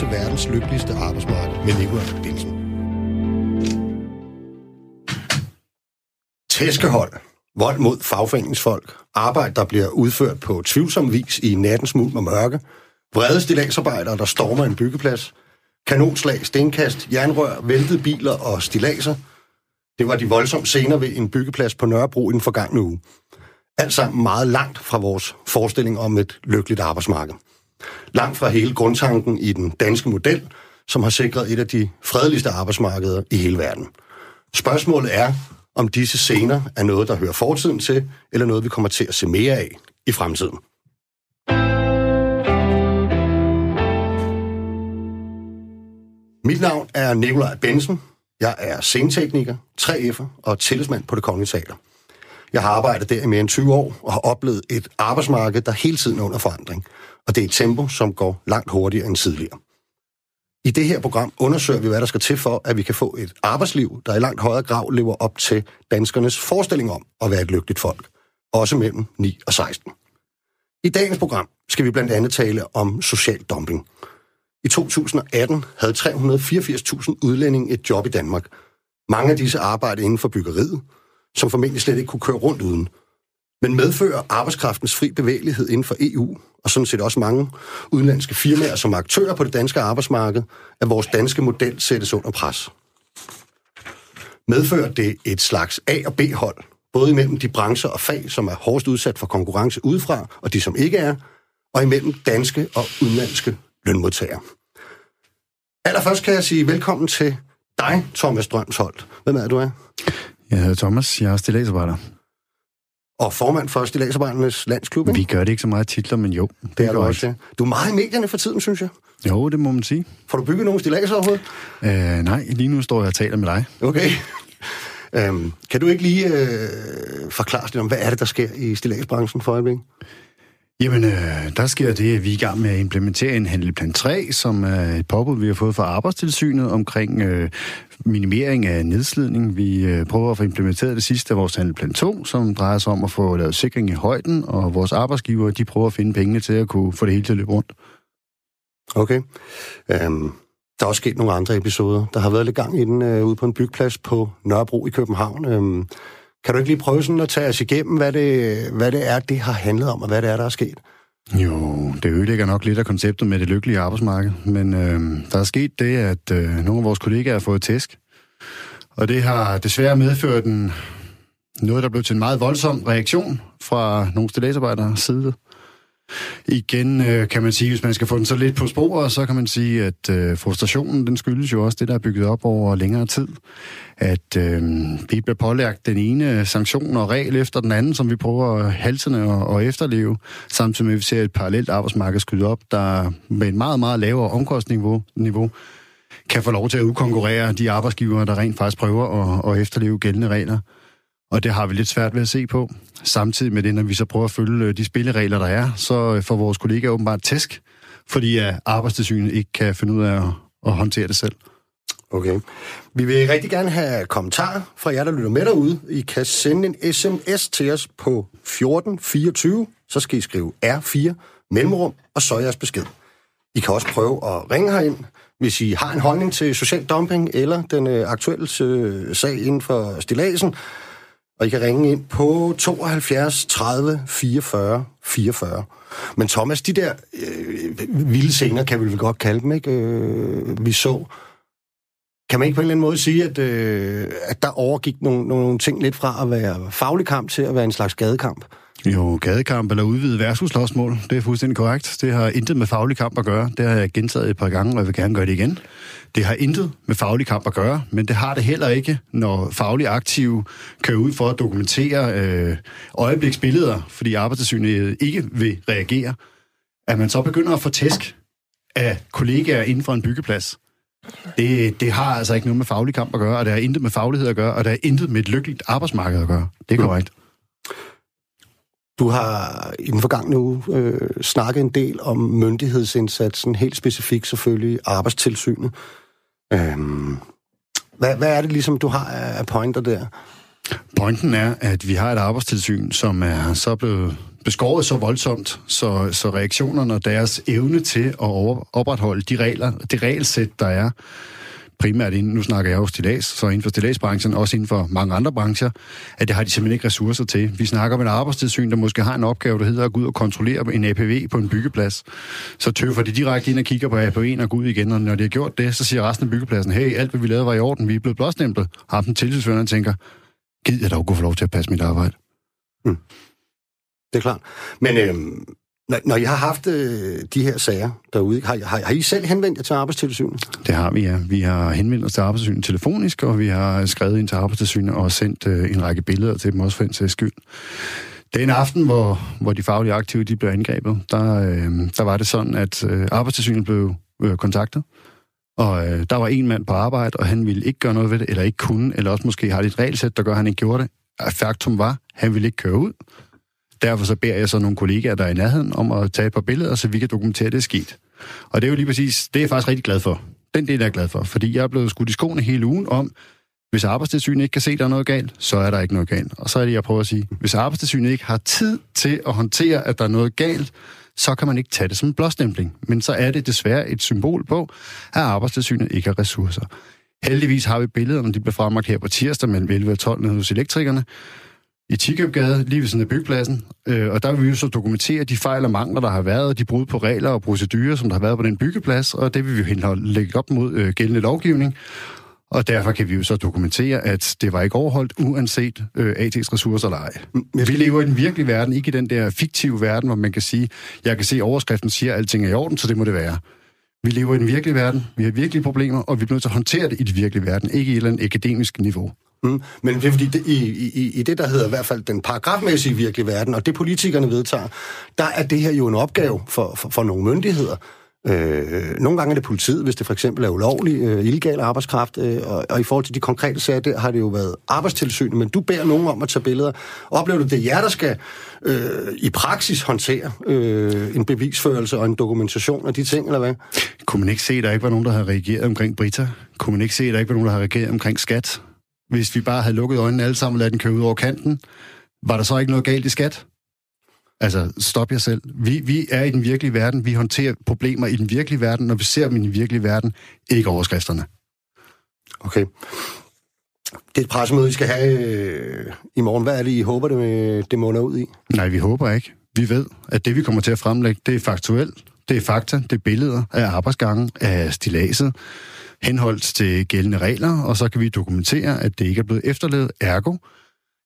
til verdens lykkeligste arbejdsmarked med Nicolai Bensen. Tæskehold, vold mod fagforeningsfolk, arbejde, der bliver udført på tvivlsom vis i nattens mulm og mørke, vrede stilagsarbejdere, der stormer en byggeplads, kanonslag, stenkast, jernrør, væltede biler og stilaser. Det var de voldsomme scener ved en byggeplads på Nørrebro i den forgangne uge. Alt sammen meget langt fra vores forestilling om et lykkeligt arbejdsmarked. Langt fra hele grundtanken i den danske model, som har sikret et af de fredeligste arbejdsmarkeder i hele verden. Spørgsmålet er, om disse scener er noget, der hører fortiden til, eller noget, vi kommer til at se mere af i fremtiden. Mit navn er Nikolaj Bensen. Jeg er scenetekniker, 3F'er og tillidsmand på det kongelige teater. Jeg har arbejdet der i mere end 20 år og har oplevet et arbejdsmarked, der hele tiden er under forandring. Og det er et tempo, som går langt hurtigere end tidligere. I det her program undersøger vi, hvad der skal til for, at vi kan få et arbejdsliv, der i langt højere grad lever op til danskernes forestilling om at være et lykkeligt folk. Også mellem 9 og 16. I dagens program skal vi blandt andet tale om social dumping. I 2018 havde 384.000 udlændinge et job i Danmark. Mange af disse arbejdede inden for byggeriet, som formentlig slet ikke kunne køre rundt uden. Men medfører arbejdskraftens fri bevægelighed inden for EU, og sådan set også mange udenlandske firmaer som aktører på det danske arbejdsmarked, at vores danske model sættes under pres. Medfører det et slags A- og B-hold, både imellem de brancher og fag, som er hårdest udsat for konkurrence udefra, og de, som ikke er, og imellem danske og udenlandske lønmodtagere. Allerførst kan jeg sige velkommen til dig, Thomas Drømsholdt. Hvem er du er? Jeg hedder Thomas, jeg er stillagsarbejder. Og formand for Stillagsarbejdernes Landsklub, ikke? Vi gør det ikke så meget titler, men jo, det, Det er du også, ja. Du er meget i medierne for tiden, synes jeg. Jo, det må man sige. Får du bygget nogle stilladser overhovedet? Uh, nej, lige nu står jeg og taler med dig. Okay. Øhm, kan du ikke lige øh, forklare lidt om, hvad er det, der sker i stillagsbranchen for øjeblikket? Jamen, øh, der sker det, at vi er i gang med at implementere en handleplan 3, som er et påbud, vi har fået fra Arbejdstilsynet omkring øh, minimering af nedslidning. Vi øh, prøver at få implementeret det sidste af vores handleplan 2, som drejer sig om at få lavet sikring i højden, og vores arbejdsgiver, de prøver at finde pengene til at kunne få det hele til at løbe rundt. Okay. Øhm, der er også sket nogle andre episoder. Der har været lidt gang i den øh, ude på en byggeplads på Nørrebro i København. Øhm, kan du ikke lige prøve sådan at tage os igennem, hvad det, hvad det er, det har handlet om, og hvad det er, der er sket? Jo, det ødelægger nok lidt af konceptet med det lykkelige arbejdsmarked, men øh, der er sket det, at øh, nogle af vores kollegaer har fået tæsk, og det har desværre medført en, noget, der blev til en meget voldsom reaktion fra nogle stillagsarbejdere side. Igen øh, kan man sige, hvis man skal få den så lidt på sporet, så kan man sige, at øh, frustrationen, den skyldes jo også det, der er bygget op over længere tid. At øh, vi bliver pålagt den ene sanktion og regel efter den anden, som vi prøver halsende og, og efterleve, samtidig med, at vi ser et parallelt arbejdsmarked skyde op, der med et meget, meget lavere omkostningsniveau niveau, kan få lov til at udkonkurrere de arbejdsgivere, der rent faktisk prøver at, at efterleve gældende regler. Og det har vi lidt svært ved at se på. Samtidig med det, når vi så prøver at følge øh, de spilleregler, der er, så øh, får vores kollegaer åbenbart tæsk, fordi at arbejdstilsynet ikke kan finde ud af at, at håndtere det selv. Okay. Vi vil rigtig gerne have kommentarer fra jer, der lytter med derude. I kan sende en sms til os på 1424, så skal I skrive R4, mellemrum, og så jeres besked. I kan også prøve at ringe herind, hvis I har en holdning til social dumping eller den aktuelle sag inden for stillasen. Og I kan ringe ind på 72 30 44 44. Men Thomas, de der øh, vilde scener, kan vi vel godt kalde dem, ikke? Øh, vi så. Kan man ikke på en eller anden måde sige, at, øh, at der overgik nogle, nogle ting lidt fra at være faglig kamp til at være en slags gadekamp? Jo, gadekamp eller udvidet versus-slagsmål, det er fuldstændig korrekt. Det har intet med faglig kamp at gøre. Det har jeg gentaget et par gange, og jeg vil gerne gøre det igen. Det har intet med faglig kamp at gøre, men det har det heller ikke, når faglig aktive kører ud for at dokumentere øh, øjebliksbilleder, fordi arbejdstilsynet ikke vil reagere. At man så begynder at få tæsk af kollegaer inden for en byggeplads, det, det har altså ikke noget med faglig kamp at gøre, og det har intet med faglighed at gøre, og det har intet med et lykkeligt arbejdsmarked at gøre. Det er korrekt. Du har i den forgangne uge øh, snakket en del om myndighedsindsatsen, helt specifikt selvfølgelig arbejdstilsynet. Øhm, hvad, hvad er det ligesom, du har af pointer der? Pointen er, at vi har et arbejdstilsyn, som er så blevet beskåret så voldsomt, så, så reaktionerne og deres evne til at opretholde de regler, det regelsæt, der er, primært inden, nu snakker jeg jo stilas, så inden for stilasbranchen, også inden for mange andre brancher, at det har de simpelthen ikke ressourcer til. Vi snakker om en arbejdstilsyn, der måske har en opgave, der hedder at gå ud og kontrollere en APV på en byggeplads. Så tøffer de direkte ind og kigger på APV'en og går ud igen, og når de har gjort det, så siger resten af byggepladsen, hey, alt hvad vi lavede var i orden, vi er blevet blåstemplet. Har den tilsynsførende tænker, gider jeg dog kunne få lov til at passe mit arbejde. Hmm. Det er klart. Men øhm, når, når I har haft øh, de her sager derude, har, har, har I selv henvendt jer til Arbejdstilsynet? Det har vi, ja. Vi har henvendt os til Arbejdstilsynet telefonisk, og vi har skrevet ind til Arbejdstilsynet og sendt øh, en række billeder til dem også for en sags skyld. Den aften, hvor, hvor de faglige aktive de blev angrebet, der, øh, der var det sådan, at øh, Arbejdstilsynet blev øh, kontaktet, og øh, der var en mand på arbejde, og han ville ikke gøre noget ved det, eller ikke kunne, eller også måske har det et regelsæt, der gør, at han ikke gjorde det. Faktum var, at han ville ikke køre ud, Derfor så beder jeg så nogle kollegaer, der er i nærheden, om at tage et par billeder, så vi kan dokumentere, at det er sket. Og det er jo lige præcis, det er jeg faktisk rigtig glad for. Den del er jeg glad for, fordi jeg er blevet skudt i skoene hele ugen om, hvis arbejdstilsynet ikke kan se, at der er noget galt, så er der ikke noget galt. Og så er det, jeg prøver at sige, hvis arbejdstilsynet ikke har tid til at håndtere, at der er noget galt, så kan man ikke tage det som en blåstempling. Men så er det desværre et symbol på, at arbejdstilsynet ikke har ressourcer. Heldigvis har vi billederne, de bliver fremlagt her på tirsdag mellem 11 og 12 hos elektrikerne i Tikøbgade, lige ved sådan af byggepladsen. Øh, og der vil vi jo så dokumentere de fejl og mangler, der har været, de brud på regler og procedurer, som der har været på den byggeplads, og det vil vi jo lægge op mod øh, gældende lovgivning. Og derfor kan vi jo så dokumentere, at det var ikke overholdt, uanset øh, AT's ressourcer eller ej. Vi lever i den virkelige verden, ikke i den der fiktive verden, hvor man kan sige, jeg kan se, at overskriften siger, at alting er i orden, så det må det være. Vi lever i den virkelige verden, vi har virkelige problemer, og vi er nødt til at håndtere det i den virkelige verden, ikke i et eller andet akademisk niveau. Mm. Men det er fordi, det, i, i, i det, der hedder i hvert fald den paragrafmæssige virkelige verden, og det politikerne vedtager, der er det her jo en opgave for, for, for nogle myndigheder. Øh, nogle gange er det politiet, hvis det for eksempel er ulovlig, øh, illegal arbejdskraft, øh, og, og i forhold til de konkrete sager, der har det jo været arbejdstilsynet, men du beder nogen om at tage billeder. Oplever du, det er jer, der skal øh, i praksis håndtere øh, en bevisførelse og en dokumentation af de ting, eller hvad? Kunne man ikke se, at der ikke var nogen, der havde reageret omkring Brita? Kunne man ikke se, at der ikke var nogen, der havde reageret omkring skat? Hvis vi bare havde lukket øjnene alle sammen og ladet den køre ud over kanten, var der så ikke noget galt i skat? Altså, stop jer selv. Vi, vi er i den virkelige verden. Vi håndterer problemer i den virkelige verden, når vi ser dem i den virkelige verden, ikke overskrifterne. Okay. Det er et pressemøde, I skal have øh, i morgen. Hvad er det, I håber, det, det munder ud i? Nej, vi håber ikke. Vi ved, at det, vi kommer til at fremlægge, det er faktuelt. Det er fakta, det er billeder af arbejdsgangen, af stilaset, henholdt til gældende regler, og så kan vi dokumentere, at det ikke er blevet efterlevet. Ergo,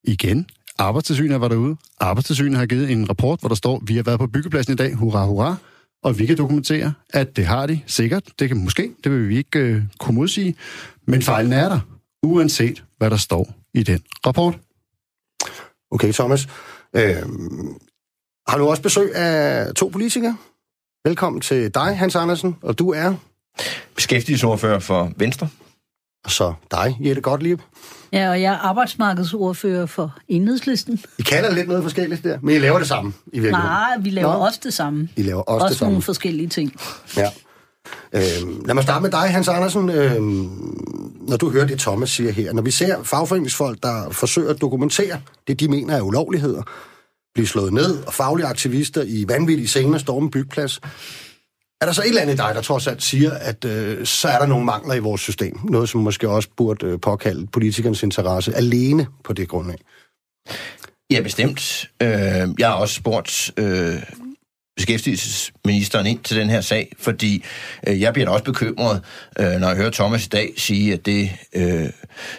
igen, Arbejdstilsynet var derude. Arbejdstilsynet har givet en rapport, hvor der står, vi har været på byggepladsen i dag, hurra, hurra, og vi kan dokumentere, at det har de sikkert. Det kan måske, det vil vi ikke øh, kunne modsige, men fejlen er der, uanset hvad der står i den rapport. Okay, Thomas. Øh, har du også besøg af to politikere? Velkommen til dig, Hans Andersen, og du er beskæftigelsesordfører for Venstre. Og så dig, Jette Gottlieb. Ja, og jeg er arbejdsmarkedsordfører for Enhedslisten. I kalder lidt noget forskelligt der, men I laver det samme i virkeligheden. Nej, vi laver Nå. også det samme. I laver også, også det samme. nogle forskellige ting. Ja. Øhm, lad mig starte med dig, Hans Andersen. Øhm, når du hører det, Thomas siger her. Når vi ser fagforeningsfolk, der forsøger at dokumentere det, de mener er ulovligheder, blive slået ned, og faglige aktivister i vanvittige scener storme byggeplads, er der så et eller andet i dig, der trods alt siger, at øh, så er der nogle mangler i vores system? Noget, som måske også burde øh, påkalde politikernes interesse alene på det grundlag? Ja, bestemt. Øh, jeg har også spurgt øh, beskæftigelsesministeren ind til den her sag, fordi øh, jeg bliver da også bekymret, øh, når jeg hører Thomas i dag sige, at det øh,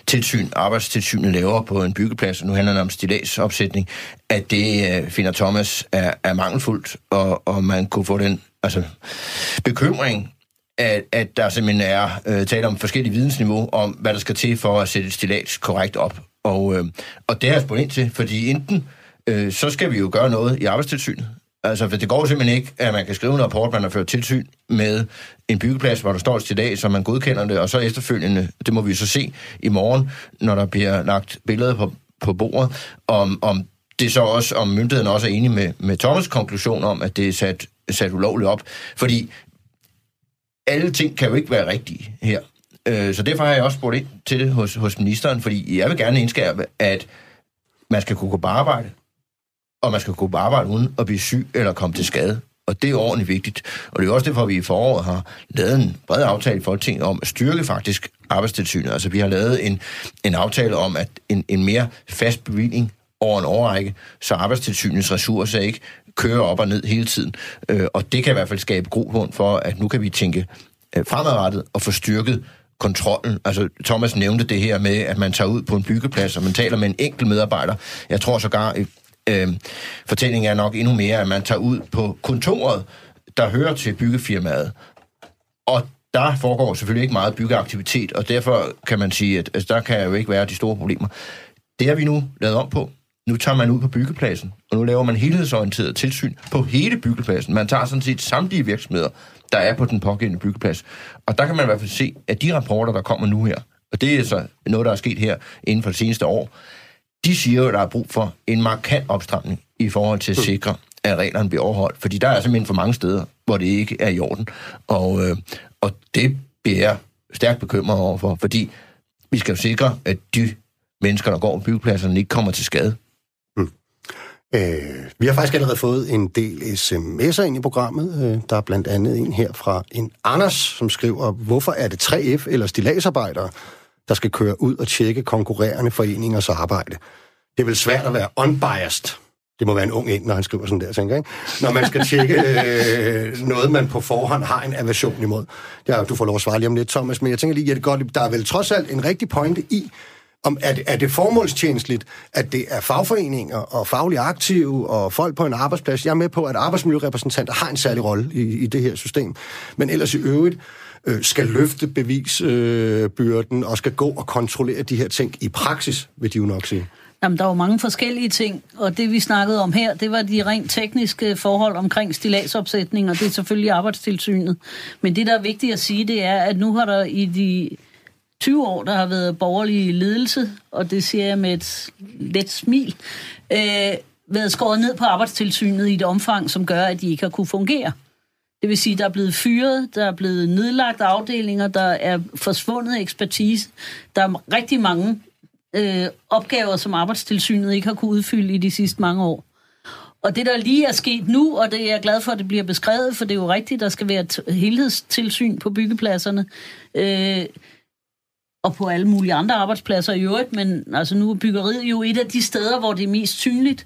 tilsyn, arbejdstilsynet laver på en byggeplads, og nu handler det om stilagsopsætning, at det øh, finder Thomas er, er mangelfuldt, og, og man kunne få den altså, bekymring, at, at der simpelthen er øh, tale om forskellige vidensniveau om, hvad der skal til for at sætte stilags korrekt op. Og, øh, og det har jeg spurgt ind til, fordi enten øh, så skal vi jo gøre noget i arbejdstilsynet. Altså, for det går simpelthen ikke, at man kan skrive en rapport, man har ført tilsyn med en byggeplads, hvor der står til dag, så man godkender det, og så efterfølgende, det må vi så se i morgen, når der bliver lagt billeder på, på bordet, om, om det så også, om myndigheden også er enig med, med Thomas' konklusion om, at det er sat sat ulovligt op. Fordi alle ting kan jo ikke være rigtige her. Øh, så derfor har jeg også spurgt ind til det hos, hos ministeren, fordi jeg vil gerne indskærpe, at man skal kunne gå på arbejde, og man skal gå på arbejde uden at blive syg eller komme til skade. Og det er ordentligt vigtigt. Og det er også derfor, at vi i foråret har lavet en bred aftale i Folketinget om at styrke faktisk arbejdstilsynet. Altså vi har lavet en, en aftale om, at en, en mere fast bevilling over en årrække, så arbejdstilsynets ressourcer ikke kører op og ned hele tiden. Øh, og det kan i hvert fald skabe grobund for, at nu kan vi tænke øh, fremadrettet og få styrket kontrollen. Altså, Thomas nævnte det her med, at man tager ud på en byggeplads, og man taler med en enkelt medarbejder. Jeg tror sågar, øh, fortællingen er nok endnu mere, at man tager ud på kontoret, der hører til byggefirmaet. Og der foregår selvfølgelig ikke meget byggeaktivitet, og derfor kan man sige, at altså, der kan jo ikke være de store problemer. Det har vi nu lavet om på. Nu tager man ud på byggepladsen, og nu laver man helhedsorienteret tilsyn på hele byggepladsen. Man tager sådan set samtlige virksomheder, der er på den pågældende byggeplads. Og der kan man i hvert fald se, at de rapporter, der kommer nu her, og det er så noget, der er sket her inden for det seneste år, de siger jo, at der er brug for en markant opstramning i forhold til at sikre, at reglerne bliver overholdt. Fordi der er simpelthen for mange steder, hvor det ikke er i orden. Og, øh, og det bliver jeg stærkt bekymret overfor, fordi vi skal jo sikre, at de mennesker, der går på byggepladserne, ikke kommer til skade. Øh, vi har faktisk allerede fået en del sms'er ind i programmet. Øh, der er blandt andet en her fra en Anders, som skriver, hvorfor er det 3F eller stilagsarbejdere, der skal køre ud og tjekke konkurrerende foreningers arbejde? Det er vel svært at være unbiased. Det må være en ung ind, når han skriver sådan der, tænker jeg. Når man skal tjekke øh, noget, man på forhånd har en aversion imod. Ja, du får lov at svare lige om lidt, Thomas, men jeg tænker lige, at godt, der er vel trods alt en rigtig pointe i, om er det, er det formålstjenestligt, at det er fagforeninger og faglige aktive og folk på en arbejdsplads. Jeg er med på, at arbejdsmiljørepræsentanter har en særlig rolle i, i det her system. Men ellers i øvrigt øh, skal løfte bevisbyrden øh, og skal gå og kontrollere de her ting i praksis, vil de jo nok sige. Jamen, der var mange forskellige ting, og det vi snakkede om her, det var de rent tekniske forhold omkring stilagsopsætning, og det er selvfølgelig arbejdstilsynet. Men det, der er vigtigt at sige, det er, at nu har der i de 20 år, der har været borgerlig ledelse, og det siger jeg med et let smil, øh, været skåret ned på arbejdstilsynet i et omfang, som gør, at de ikke har kunne fungere. Det vil sige, der er blevet fyret, der er blevet nedlagt afdelinger, der er forsvundet ekspertise. Der er rigtig mange øh, opgaver, som arbejdstilsynet ikke har kunne udfylde i de sidste mange år. Og det, der lige er sket nu, og det er jeg glad for, at det bliver beskrevet, for det er jo rigtigt, der skal være et helhedstilsyn på byggepladserne. Øh, og på alle mulige andre arbejdspladser i øvrigt, men altså nu er byggeriet jo et af de steder, hvor det er mest synligt.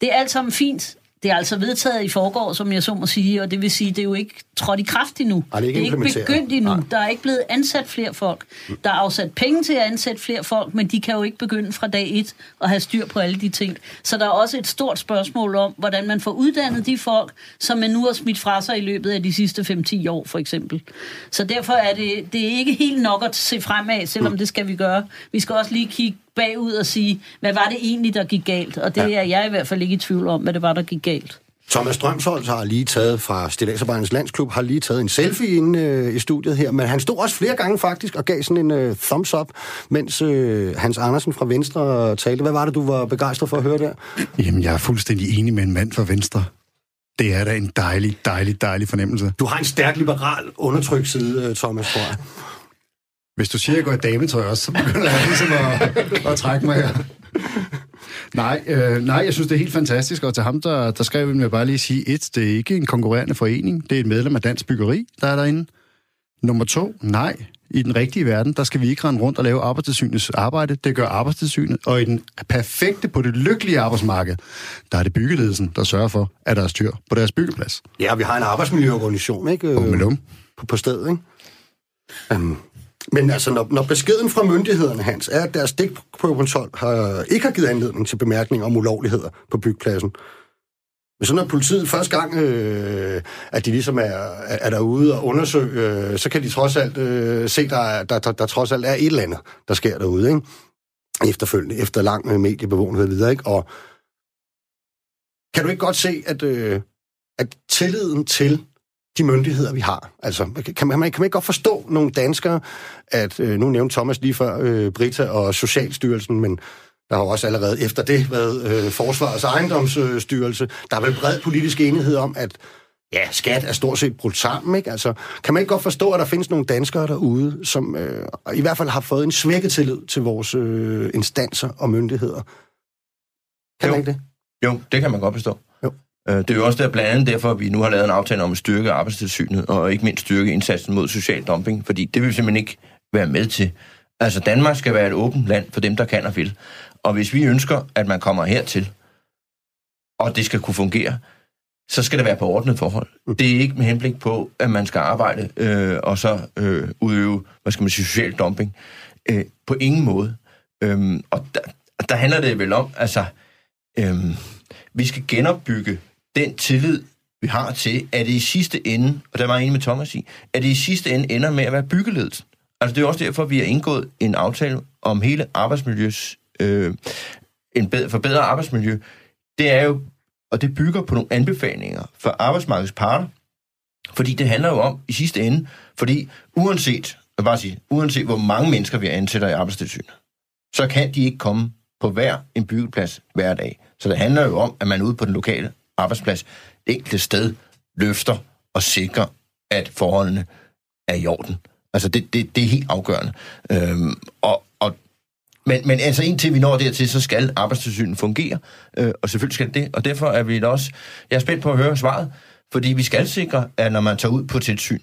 Det er alt sammen fint, det er altså vedtaget i forgår, som jeg så må sige, og det vil sige, det er jo ikke trådt i kraft endnu. Ej, det er ikke, det er ikke begyndt endnu. Nej. Der er ikke blevet ansat flere folk. Der er afsat penge til at ansætte flere folk, men de kan jo ikke begynde fra dag et at have styr på alle de ting. Så der er også et stort spørgsmål om, hvordan man får uddannet de folk, som man nu har smidt fra sig i løbet af de sidste 5-10 år, for eksempel. Så derfor er det, det er ikke helt nok at se fremad, selvom det skal vi gøre. Vi skal også lige kigge bagud og sige, hvad var det egentlig, der gik galt? Og det ja. er jeg i hvert fald ikke i tvivl om, hvad det var, der gik galt. Thomas Strømsholz har lige taget fra Stilagsarbejdernes Landsklub, har lige taget en selfie inde øh, i studiet her, men han stod også flere gange faktisk og gav sådan en øh, thumbs up, mens øh, Hans Andersen fra Venstre talte. Hvad var det, du var begejstret for at høre der? Jamen, jeg er fuldstændig enig med en mand fra Venstre. Det er da en dejlig, dejlig, dejlig fornemmelse. Du har en stærk liberal undertrykt side, øh, Thomas, tror jeg. Hvis du siger, at jeg går i dametøj også, så begynder jeg ligesom at, at trække mig her. Nej, øh, nej, jeg synes, det er helt fantastisk, og til ham, der, der skrev, vil jeg bare lige sige, et, det er ikke en konkurrerende forening, det er et medlem af Dansk Byggeri, der er derinde. Nummer to, nej, i den rigtige verden, der skal vi ikke rende rundt og lave arbejdstilsynets arbejde. Det gør arbejdstilsynet. Og i den perfekte, på det lykkelige arbejdsmarked, der er det byggeledelsen, der sørger for, at der er styr på deres byggeplads. Ja, vi har en arbejdsmiljøorganisation, ikke? Um, på, på stedet, ikke? Um, men altså, når, når beskeden fra myndighederne, Hans, er, at deres stikprøvekontrol har, ikke har givet anledning til bemærkninger om ulovligheder på byggepladsen, men så når politiet første gang, øh, at de ligesom er, er derude og undersøge, øh, så kan de trods alt øh, se, der, der, der, der trods alt er et eller andet, der sker derude, ikke? Efterfølgende, efter lang øh, mediebevågenhed videre, ikke? Og kan du ikke godt se, at, øh, at tilliden til de myndigheder, vi har. Altså, kan man, kan man ikke godt forstå nogle danskere, at, øh, nu nævnte Thomas lige før, øh, Brita og Socialstyrelsen, men der har også allerede efter det været øh, Forsvarets ejendomsstyrelse. Der er vel bred politisk enighed om, at ja, skat er stort set brudt sammen, ikke? Altså, kan man ikke godt forstå, at der findes nogle danskere derude, som øh, i hvert fald har fået en svækket tillid til vores øh, instanser og myndigheder? Kan Jo. man ikke det? Jo, det kan man godt forstå. Jo. Øh, Det er jo også der blandt andet derfor, at vi nu har lavet en aftale om at styrke arbejdstilsynet, og ikke mindst styrke indsatsen mod social dumping, fordi det vil vi simpelthen ikke være med til. Altså, Danmark skal være et åbent land for dem, der kan og vil. Og hvis vi ønsker, at man kommer hertil, og det skal kunne fungere, så skal det være på ordnet forhold. Det er ikke med henblik på, at man skal arbejde øh, og så øh, udøve, hvad skal man sige, social dumping. Øh, på ingen måde. Øhm, og der, der handler det vel om, altså, øhm, vi skal genopbygge den tillid, vi har til, at det i sidste ende, og der var jeg enig med Thomas i, at det i sidste ende ender med at være byggeledelsen. Altså det er også derfor, vi har indgået en aftale om hele arbejdsmiljøs, øh, en bedre, forbedret arbejdsmiljø. Det er jo, og det bygger på nogle anbefalinger for arbejdsmarkedets parter, fordi det handler jo om i sidste ende, fordi uanset, jeg bare sige, uanset hvor mange mennesker vi ansætter i arbejdstilsynet, så kan de ikke komme på hver en byggeplads hver dag. Så det handler jo om, at man ude på den lokale arbejdsplads, det enkelte sted, løfter og sikrer, at forholdene er i orden. Altså, det, det, det er helt afgørende. Øhm, og, og, men, men altså, indtil vi når dertil, så skal arbejdstilsynet fungere, øh, og selvfølgelig skal det. Og derfor er vi da også... Jeg er spændt på at høre svaret, fordi vi skal sikre, at når man tager ud på tilsyn,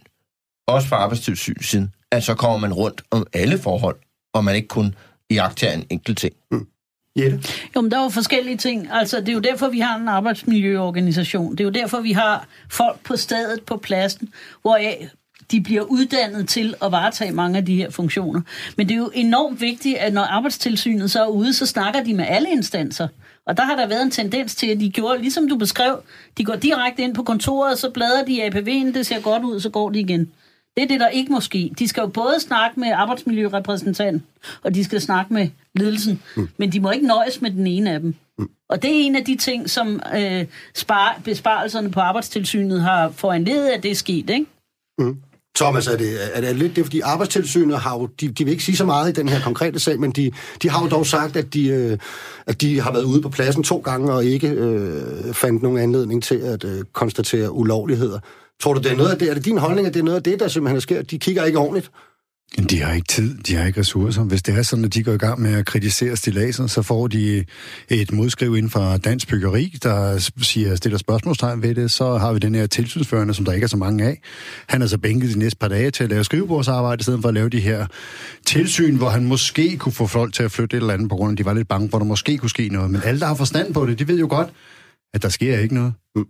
også fra arbejdstilsynets side, at så kommer man rundt om alle forhold, og man ikke kun iagtager en enkelt ting. Mm. Jette? Jo, men der er jo forskellige ting. Altså, det er jo derfor, vi har en arbejdsmiljøorganisation. Det er jo derfor, vi har folk på stedet, på pladsen, hvoraf øh, de bliver uddannet til at varetage mange af de her funktioner. Men det er jo enormt vigtigt, at når arbejdstilsynet så er ude, så snakker de med alle instanser. Og der har der været en tendens til, at de gjorde, ligesom du beskrev, de går direkte ind på kontoret, så bladrer de i APV'en, det ser godt ud, så går de igen. Det er det, der ikke må ske. De skal jo både snakke med arbejdsmiljørepræsentanten, og de skal snakke med ledelsen, mm. men de må ikke nøjes med den ene af dem. Mm. Og det er en af de ting, som øh, spar, besparelserne på arbejdstilsynet har foranledet, at det er sket, ikke? Thomas, er det, er det lidt det, fordi arbejdstilsynet har jo, de, de vil ikke sige så meget i den her konkrete sag, men de, de har jo dog sagt, at de, øh, at de har været ude på pladsen to gange og ikke øh, fandt nogen anledning til at øh, konstatere ulovligheder. Tror du, det er noget af det? Er det din holdning, at det er noget af det, der simpelthen er sket? De kigger ikke ordentligt? De har ikke tid, de har ikke ressourcer. Hvis det er sådan, at de går i gang med at kritisere stiladset, så får de et modskriv inden fra Dansk Byggeri, der siger, stiller spørgsmålstegn ved det. Så har vi den her tilsynsførende, som der ikke er så mange af. Han er så bænket de næste par dage til at lave skrivebordsarbejde, i stedet for at lave de her tilsyn, hvor han måske kunne få folk til at flytte et eller andet, på grund af, at de var lidt bange for, at der måske kunne ske noget. Men alle, der har forstand på det, de ved jo godt, at der sker ikke noget. Mm.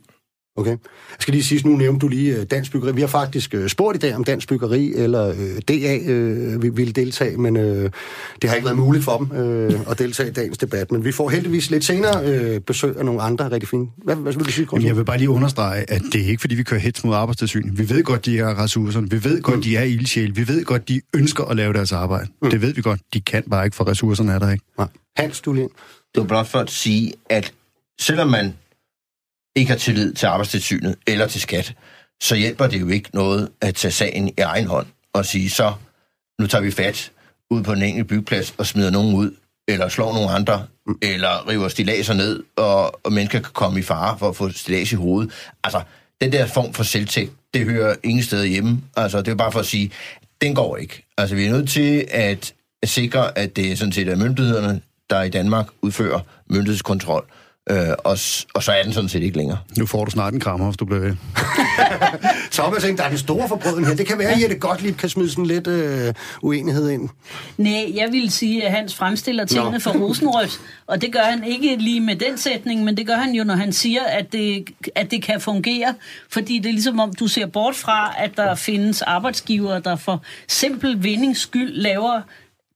Okay. Jeg skal lige sige, nu nævnte du lige øh, Dansk Byggeri. Vi har faktisk øh, spurgt i dag, om Dansk Byggeri eller øh, DA øh, vi- ville deltage, men øh, det har ikke været muligt for dem øh, at deltage i dagens debat. Men vi får heldigvis lidt senere øh, besøg af nogle andre rigtig fine. Hvad, hvad vil du sige, Jamen, jeg vil bare lige understrege, at det er ikke, fordi vi kører hets mod arbejdstilsyn. Vi ved godt, de har ressourcerne. Vi ved godt, de er ildsjæl. Vi ved godt, de ønsker at lave deres arbejde. Mm. Det ved vi godt. De kan bare ikke, for ressourcerne er der ikke. Nej. Hans, du lige. Det var blot for at sige, at selvom man ikke har tillid til arbejdstilsynet eller til skat, så hjælper det jo ikke noget at tage sagen i egen hånd og sige, så nu tager vi fat ud på en enkelt byggeplads og smider nogen ud, eller slår nogle andre, eller river stilaser ned, og, og mennesker kan komme i fare for at få stilas i hovedet. Altså, den der form for selvtægt, det hører ingen steder hjemme. Altså, det er bare for at sige, den går ikke. Altså, vi er nødt til at, at sikre, at det sådan set er myndighederne, der i Danmark udfører myndighedskontrol. Øh, og, og så er den sådan set ikke længere. Nu får du snart en krammer, hvis du bliver ved. Thomas, ikke, der er den store forbrøden her. Det kan være, at Jette Gottlieb kan smide sådan lidt øh, uenighed ind. Nej, jeg vil sige, at Hans fremstiller tingene Nå. for rosenrødt, og det gør han ikke lige med den sætning, men det gør han jo, når han siger, at det, at det kan fungere, fordi det er ligesom om, du ser bort fra, at der findes arbejdsgivere, der for simpel vindings skyld laver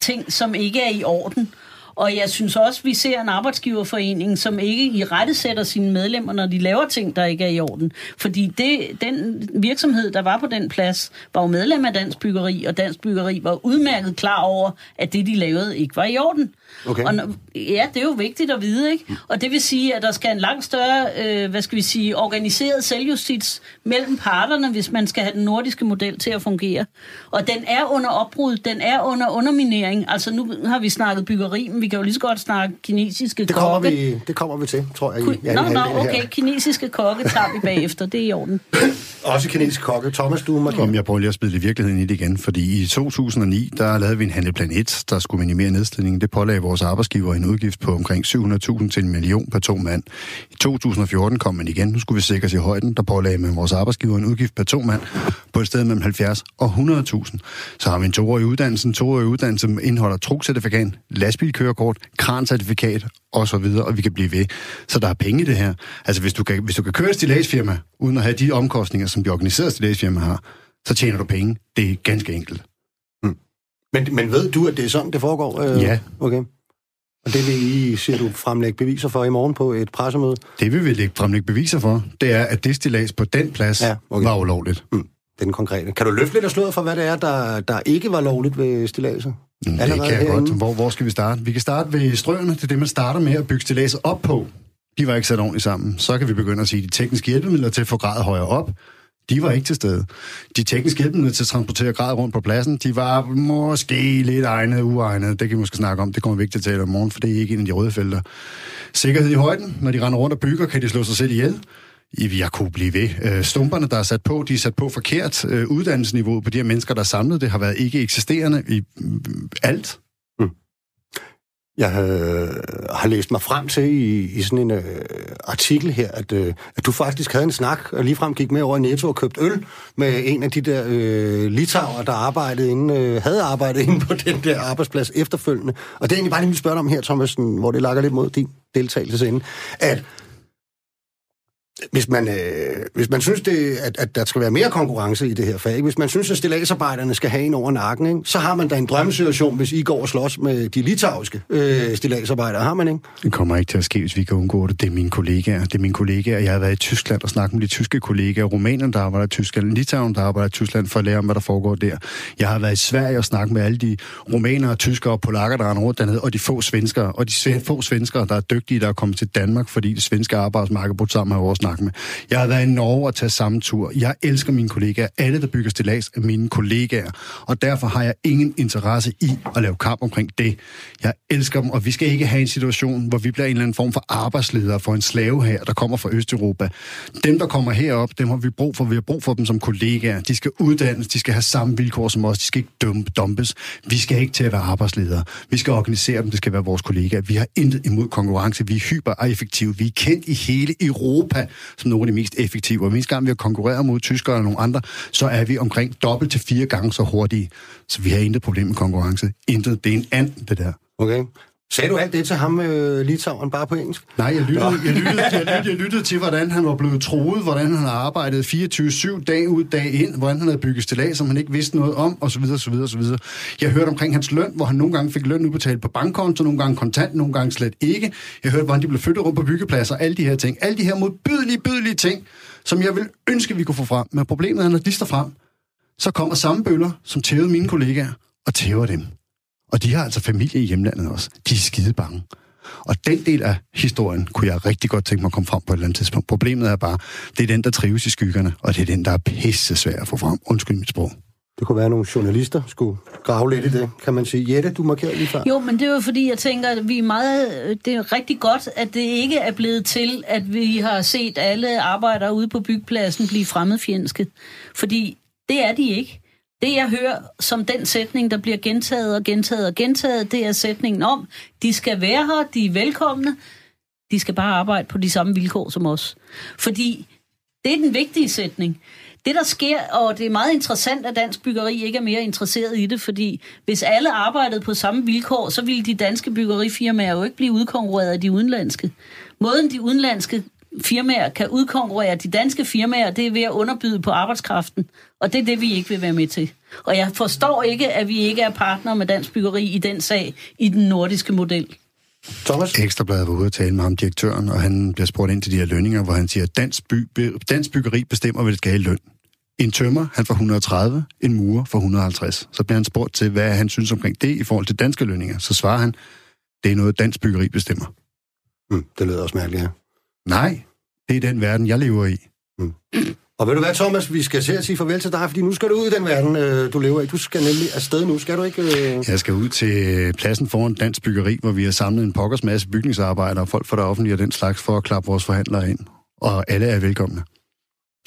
ting, som ikke er i orden. Og jeg synes også, vi ser en arbejdsgiverforening, som ikke i rette sætter sine medlemmer, når de laver ting, der ikke er i orden. Fordi det, den virksomhed, der var på den plads, var jo medlem af Dansk Byggeri, og Dansk Byggeri var udmærket klar over, at det, de lavede, ikke var i orden. Okay. Og ja, det er jo vigtigt at vide, ikke? Og det vil sige, at der skal en langt større, øh, hvad skal vi sige, organiseret selvjustits mellem parterne, hvis man skal have den nordiske model til at fungere. Og den er under opbrud, den er under underminering. Altså nu har vi snakket byggeri, men vi kan jo lige så godt snakke kinesiske Det kommer, kokke. vi, det kommer vi til, tror jeg. ja, Nå, nå, halvdelen her. okay, kinesiske kokke tager vi bagefter, det er i orden. Også kinesisk kokke. Thomas, du markerer. Om jeg prøver lige at spille i virkeligheden i det igen, fordi i 2009, der lavede vi en handleplan 1, der skulle minimere nedslidningen. Det pålagde vores arbejdsgiver en udgift på omkring 700.000 til en million per to mand. I 2014 kom man igen, nu skulle vi sikre i højden, der pålagde man vores arbejdsgiver en udgift per to mand på et sted mellem 70 og 100.000. Så har vi en toårig uddannelse, en toårig uddannelse som indeholder trukcertifikat, lastbilkørekort, krancertifikat og så videre, og vi kan blive ved. Så der er penge i det her. Altså hvis du kan, hvis du kan køre et stillagsfirma, uden at have de omkostninger, som de organiserede stillagsfirma har, så tjener du penge. Det er ganske enkelt. Men, men ved du, at det er sådan, det foregår? Øh, Ja. Okay. Og det vil I, siger du, fremlægge beviser for i morgen på et pressemøde? Det vi vil lægge fremlægge beviser for, det er, at det stillads på den plads Ja, okay. var ulovligt. Mm. Den konkrete. Kan du løfte lidt af sløret for, hvad det er, der, der ikke var lovligt ved stillaset? Mm, Det kan jeg herinde? godt. Hvor, hvor skal vi starte? Vi kan starte ved strøerne. Det er det, man starter med at bygge stilladset op på. De var ikke sat ordentligt sammen. Så kan vi begynde at sige, de tekniske hjælpemidler til at få grad højere op, de var ikke til stede. De tekniske hjælpemidler til at transportere grad rundt på pladsen, de var måske lidt egnede, uegnede. Det kan vi måske snakke om. Det kommer vi ikke til at tale om i morgen, for det er ikke en af de røde felter. Sikkerhed i højden. Når de render rundt og bygger, kan de slå sig selv ihjel. I- Jeg kunne blive ved. Øh, stumperne, der er sat på, de er sat på forkert. Øh, uddannelsesniveauet på de her mennesker, der er samlet, det har været ikke eksisterende i mm, alt. Jeg øh, har læst mig frem til i, i sådan en øh, artikel her, at, øh, at du faktisk havde en snak, og ligefrem gik med over i Netto og købte øl med en af de der øh, litauer, der arbejdede inde, øh, havde arbejdet inde på den der arbejdsplads efterfølgende. Og det er egentlig bare lige mit spørgsmål om her, Thomas, sådan, hvor det lakker lidt mod din deltagelsesinde, at hvis man, øh, hvis man synes, det, at, at der skal være mere konkurrence i det her fag, ikke? hvis man synes, at stillagsarbejderne skal have en over nakken, ikke? så har man da en drømmesituation, hvis I går og slås med de litauiske øh, stillagsarbejdere. Har man ikke? Det kommer ikke til at ske, hvis vi kan undgå det. Det er mine kollegaer. Det er mine kollegaer. Jeg har været i Tyskland og snakket med de tyske kollegaer. Rumænien, der arbejder i Tyskland. Litauen, der arbejder i Tyskland, for at lære om, hvad der foregår der. Jeg har været i Sverige og snakket med alle de rumænere, tyskere og polakker, der render rundt dernede, og de få svenskere. Og de få svenskere, der er dygtige, der er kommet til Danmark, fordi det svenske arbejdsmarked brudt sammen har vores også snakke med. Jeg har været i Norge og taget samme tur. Jeg elsker mine kollegaer. Alle, der bygger stillads, er mine kollegaer. Og derfor har jeg ingen interesse i at lave kamp omkring det. Jeg elsker dem, og vi skal ikke have en situation, hvor vi bliver en eller anden form for arbejdsleder for en slave her, der kommer fra Østeuropa. Dem, der kommer herop, dem har vi brug for. Vi har brug for dem som kollegaer. De skal uddannes, de skal have samme vilkår som os. De skal ikke dumpes. Vi skal ikke til at være arbejdsledere. Vi skal organisere dem, det skal være vores kollegaer. Vi har intet imod konkurrence. Vi er hyper effektive. Vi er kendt i hele Europa som nogle af de mest effektive. Og mindst gang vi har konkurreret mod tyskere eller nogle andre, så er vi omkring dobbelt til fire gange så hurtige. Så vi har intet problem med konkurrence. Intet. Det er en and, det der. Okay. Sagde du alt det til ham, øh, litaueren, bare på engelsk? Nej, jeg lyttede, jeg, lyttede, jeg, lyttede, jeg lyttede til, hvordan han var blevet troet, hvordan han havde arbejdet 24-7 dag ud, dag ind, hvordan han havde bygget stillads, som han ikke vidste noget om, osv. osv., osv. Jeg hørte omkring hans løn, hvor han nogle gange fik løn udbetalt på bankkonto, nogle gange kontant, nogle gange slet ikke. Jeg hørte, hvordan de blev flyttet rundt på byggepladser, alle de her ting. Alle de her modbydelige, bydelige ting, som jeg vil ønske, vi kunne få frem. Men problemet er, når de står frem, så kommer samme bøller, som tævede mine kollegaer, og tæver dem. Og de har altså familie i hjemlandet også. De er skide bange. Og den del af historien kunne jeg rigtig godt tænke mig at komme frem på et eller andet tidspunkt. Problemet er bare, det er den, der trives i skyggerne, og det er den, der er pisse svær at få frem. Undskyld mit sprog. Det kunne være, at nogle journalister skulle grave lidt i det, kan man sige. Jette, du markerer lige før. Jo, men det er jo fordi, jeg tænker, at vi er meget, det er rigtig godt, at det ikke er blevet til, at vi har set alle arbejdere ude på byggepladsen blive fremmedfjendske. Fordi det er de ikke. Det, jeg hører som den sætning, der bliver gentaget og gentaget og gentaget, det er sætningen om, de skal være her, de er velkomne, de skal bare arbejde på de samme vilkår som os. Fordi det er den vigtige sætning. Det, der sker, og det er meget interessant, at dansk byggeri ikke er mere interesseret i det, fordi hvis alle arbejdede på samme vilkår, så ville de danske byggerifirmaer jo ikke blive udkonkurreret af de udenlandske. Måden de udenlandske firmaer kan udkonkurrere de danske firmaer, det er ved at underbyde på arbejdskraften. Og det er det, vi ikke vil være med til. Og jeg forstår ikke, at vi ikke er partner med dansk byggeri i den sag, i den nordiske model. Thomas? Ekstrabladet var ude at tale med ham, direktøren, og han bliver spurgt ind til de her lønninger, hvor han siger, at dansk, by, dansk byggeri bestemmer, hvad det skal i løn. En tømmer, han får 130, en murer for 150. Så bliver han spurgt til, hvad han synes omkring det i forhold til danske lønninger. Så svarer han, det er noget, dansk byggeri bestemmer. Mm, det lyder også mærkeligt, ja. Nej, det er den verden, jeg lever i. Og ved du hvad, Thomas, vi skal se at sige farvel til dig, fordi nu skal du ud i den verden, øh, du lever i. Du skal nemlig afsted nu, skal du ikke? Øh... Jeg skal ud til pladsen foran Dansk Byggeri, hvor vi har samlet en pokkers masse bygningsarbejdere og folk fra det offentlige og den slags for at klappe vores forhandlere ind. Og alle er velkomne.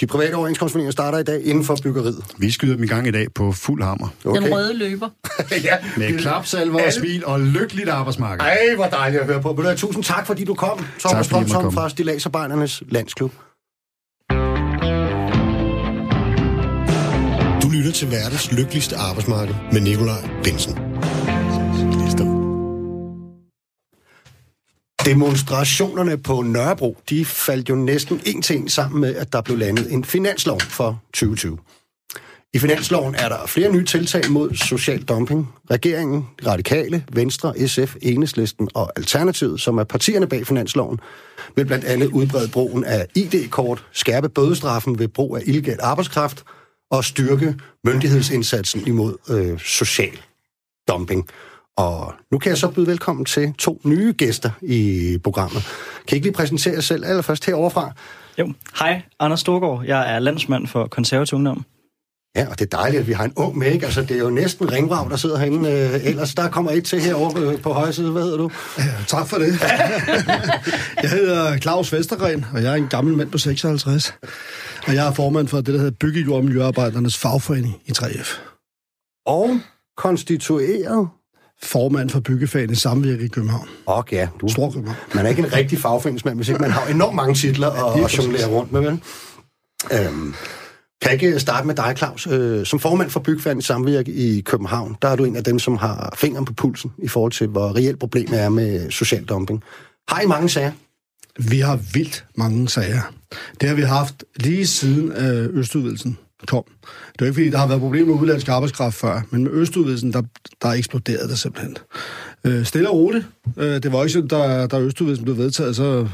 De private overenskomstforhandlinger starter i dag inden for byggeriet. Vi skyder dem i gang i dag på fuld hammer. Okay. Den røde løber. ja, Med klapsalver og smil og lykkeligt arbejdsmarked. Ej, hvor dejligt at høre på. Hvad, Tusind tak, fordi du kom. Thomas Strømsholm fra Stilagsarbejdernes Landsklub. Du lytter til verdens lykkeligste arbejdsmarked med Nikolaj Bensen. Demonstrationerne på Nørrebro, de faldt jo næsten en ting sammen med, at der blev landet en finanslov for 2020. I finansloven er der flere nye tiltag mod social dumping. Regeringen, Radikale, Venstre, SF, Enhedslisten og Alternativet, som er partierne bag finansloven, vil blandt andet udbrede brugen af ID-kort, skærpe bødestraffen ved brug af illegal arbejdskraft og styrke myndighedsindsatsen imod øh, social dumping. Og nu kan jeg så byde velkommen til to nye gæster i programmet. Kan I ikke lige præsentere jer selv allerførst heroverfra? Jo, hej, Anders Storgård. Jeg er landsmand for konservativ ungdom. Ja, og det er dejligt, at vi har en ung med, ikke? Altså, det er jo næsten ringvrag, der sidder herinde. Øh, ellers, der kommer et til herovre på højre side. Hvad hedder du? Tak for det. jeg hedder Claus Vestergren, og jeg er en gammel mand på 56. Og jeg er formand for det, der hedder Byggejord- og Miljøarbejdernes Fagforening i 3F. Og konstitueret. Formand for Byggefagenes Samvirke i København. Og ja, du. Stor København. Man er ikke en rigtig fagforeningsmand, hvis ikke man har enormt mange titler at, at jonglere rundt med, vel? Øhm, kan jeg ikke starte med dig, Claus? Øh, som formand for Byggefagenes Samvirke i København, der er du en af dem, som har fingeren på pulsen i forhold til, hvor reelt problemet er med social dumping. Har I mange sager? Vi har vildt mange sager. Det har vi haft lige siden øh, Østudvidelsen kom. Det er jo ikke, fordi der har været problemer med udlandsk arbejdskraft før, men med Østudvidelsen, der, der eksploderede det simpelthen. Øh, stille og roligt. Øh, det var ikke sådan, da, da Østudvidelsen blev vedtaget, så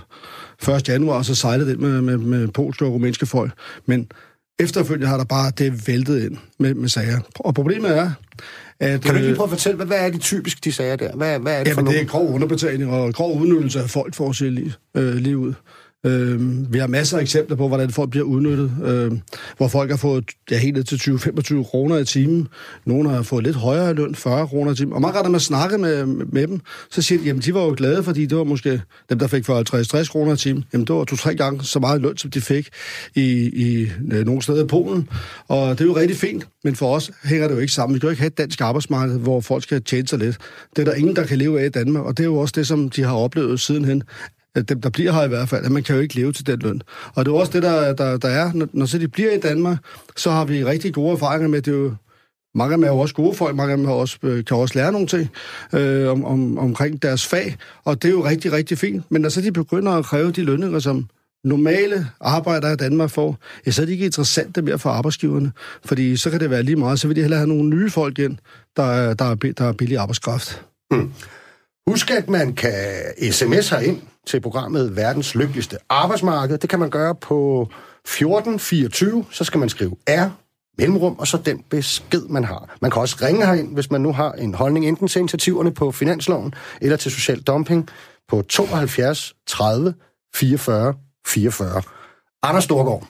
1. januar, så sejlede det med, med, med polske og rumænske folk. Men efterfølgende har der bare det væltet ind med, med sager. Og problemet er, at... Kan du ikke øh, lige prøve at fortælle, hvad, hvad er de typisk, de sager der? Hvad, hvad er det for Jamen, det er grov underbetaling og grov udnyttelse af folk for at se lige, øh, lige ud. Øh, vi har masser af eksempler på, hvordan folk bliver udnyttet, øh, hvor folk har fået ja, helt ned til 20-25 kroner i timen. Nogle har fået lidt højere løn, 40 kroner i timen. Og man retter når man snakker med, med dem, så siger de, jamen de var jo glade, fordi det var måske dem, der fik 40-60 kroner i timen. Jamen det var to-tre gange så meget løn, som de fik i, i øh, nogle steder i Polen. Og det er jo rigtig fint, men for os hænger det jo ikke sammen. Vi kan jo ikke have et dansk arbejdsmarked, hvor folk skal tjene sig lidt. Det er der ingen, der kan leve af i Danmark, og det er jo også det, som de har oplevet sidenhen dem, der bliver her i hvert fald, at man kan jo ikke leve til den løn. Og det er også det, der, der, der er. Når, når så de bliver i Danmark, så har vi rigtig gode erfaringer med, det er jo mange af dem er jo også gode folk, mange af dem har også, øh, kan også lære nogle ting øh, om, om, omkring deres fag, og det er jo rigtig, rigtig fint. Men når så de begynder at kræve de lønninger, som normale arbejdere i Danmark får, ja, så er det ikke interessante mere for arbejdsgiverne, fordi så kan det være lige meget, så vil de hellere have nogle nye folk ind, der, der, er, der er billig arbejdskraft. Mm. Husk, at man kan sms'e ind til programmet Verdens Lykkeligste Arbejdsmarked. Det kan man gøre på 1424. Så skal man skrive R, mellemrum, og så den besked, man har. Man kan også ringe herind, hvis man nu har en holdning enten til initiativerne på Finansloven eller til social dumping på 72 30 44 44. Anders Storgård,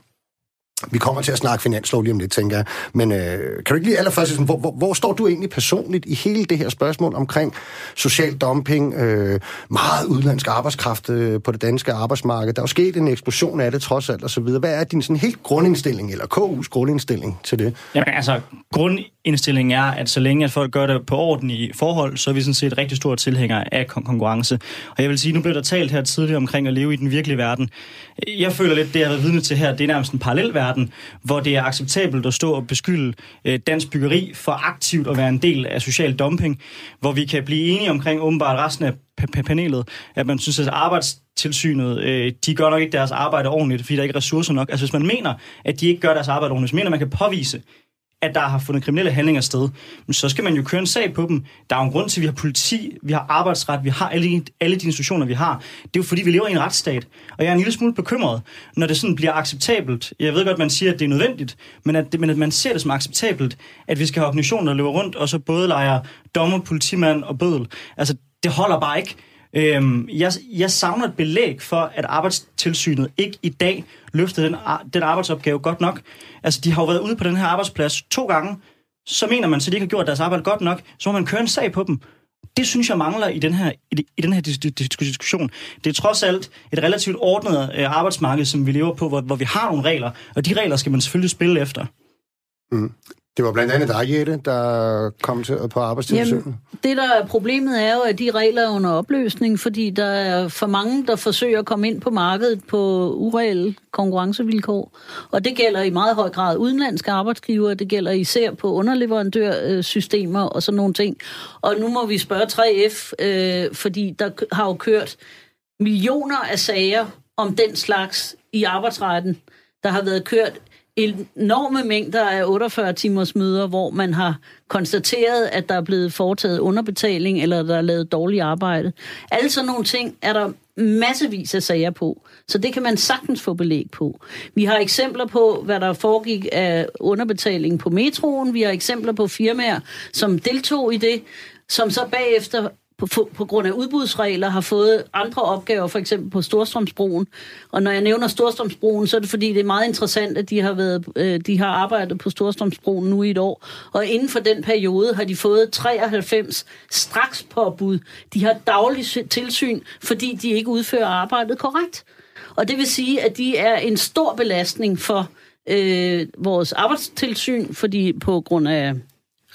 vi kommer til at snakke finanslov lige om lidt, tænker jeg. Men øh, kan du ikke lige allerførst, hvor, hvor, hvor står du egentlig personligt i hele det her spørgsmål omkring social dumping, øh, meget udlandsk arbejdskraft øh, på det danske arbejdsmarked? Der er jo sket en eksplosion af det trods alt osv. Hvad er din sådan helt grundindstilling, eller KU's grundindstilling til det? Jamen altså, grund, indstilling er, at så længe at folk gør det på ordentlige forhold, så er vi sådan set rigtig store tilhængere af kon- konkurrence. Og jeg vil sige, nu blev der talt her tidligere omkring at leve i den virkelige verden. Jeg føler lidt, det jeg har været vidne til her, det er nærmest en parallel verden, hvor det er acceptabelt at stå og beskylde øh, dansk byggeri for aktivt at være en del af social dumping, hvor vi kan blive enige omkring åbenbart resten af panelet, at man synes, at arbejdstilsynet, øh, de gør nok ikke deres arbejde ordentligt, fordi der ikke er ressourcer nok. Altså hvis man mener, at de ikke gør deres arbejde ordentligt, så mener, man kan påvise, at der har fundet kriminelle handlinger sted, men så skal man jo køre en sag på dem. Der er jo en grund til, at vi har politi, vi har arbejdsret, vi har alle, alle de institutioner, vi har. Det er jo fordi, vi lever i en retsstat. Og jeg er en lille smule bekymret, når det sådan bliver acceptabelt. Jeg ved godt, man siger, at det er nødvendigt, men at, det, men at man ser det som acceptabelt, at vi skal have organisationer, der løber rundt, og så både leger dommer, politimand og bødel. Altså, det holder bare ikke. Øhm, jeg, jeg savner et belæg for, at arbejdstilsynet ikke i dag løfter den, den arbejdsopgave godt nok. Altså, de har jo været ude på den her arbejdsplads to gange, så mener man, så de ikke har gjort deres arbejde godt nok, så må man køre en sag på dem. Det synes jeg mangler i den her, i, i den her diskussion. Det er trods alt et relativt ordnet øh, arbejdsmarked, som vi lever på, hvor, hvor vi har nogle regler, og de regler skal man selvfølgelig spille efter. Mm. Det var blandt andet dig, Jette, der kom til på arbejdstilsynet. det, der er problemet, er jo, at de regler er under opløsning, fordi der er for mange, der forsøger at komme ind på markedet på ureelle konkurrencevilkår. Og det gælder i meget høj grad udenlandske arbejdsgiver, det gælder især på underleverandørsystemer og sådan nogle ting. Og nu må vi spørge 3F, øh, fordi der har jo kørt millioner af sager om den slags i arbejdsretten. Der har været kørt enorme mængder af 48 timers møder, hvor man har konstateret, at der er blevet foretaget underbetaling, eller der er lavet dårligt arbejde. Alle sådan nogle ting er der massevis af sager på, så det kan man sagtens få belæg på. Vi har eksempler på, hvad der foregik af underbetaling på metroen. Vi har eksempler på firmaer, som deltog i det, som så bagefter på, på grund af udbudsregler har fået andre opgaver, for eksempel på Storstrømsbroen. Og når jeg nævner Storstrømsbroen, så er det fordi, det er meget interessant, at de har, været, øh, de har arbejdet på Storstrømsbroen nu i et år. Og inden for den periode har de fået 93 straks påbud. De har daglig tilsyn, fordi de ikke udfører arbejdet korrekt. Og det vil sige, at de er en stor belastning for øh, vores arbejdstilsyn, fordi på grund af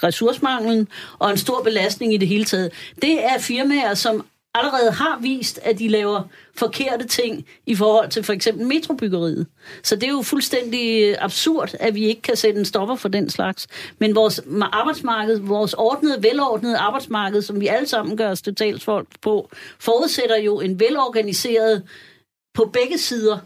ressourcemanglen og en stor belastning i det hele taget. Det er firmaer, som allerede har vist, at de laver forkerte ting i forhold til for eksempel metrobyggeriet. Så det er jo fuldstændig absurd, at vi ikke kan sætte en stopper for den slags. Men vores arbejdsmarked, vores ordnede, velordnede arbejdsmarked, som vi alle sammen gør os til folk på, forudsætter jo en velorganiseret på begge sider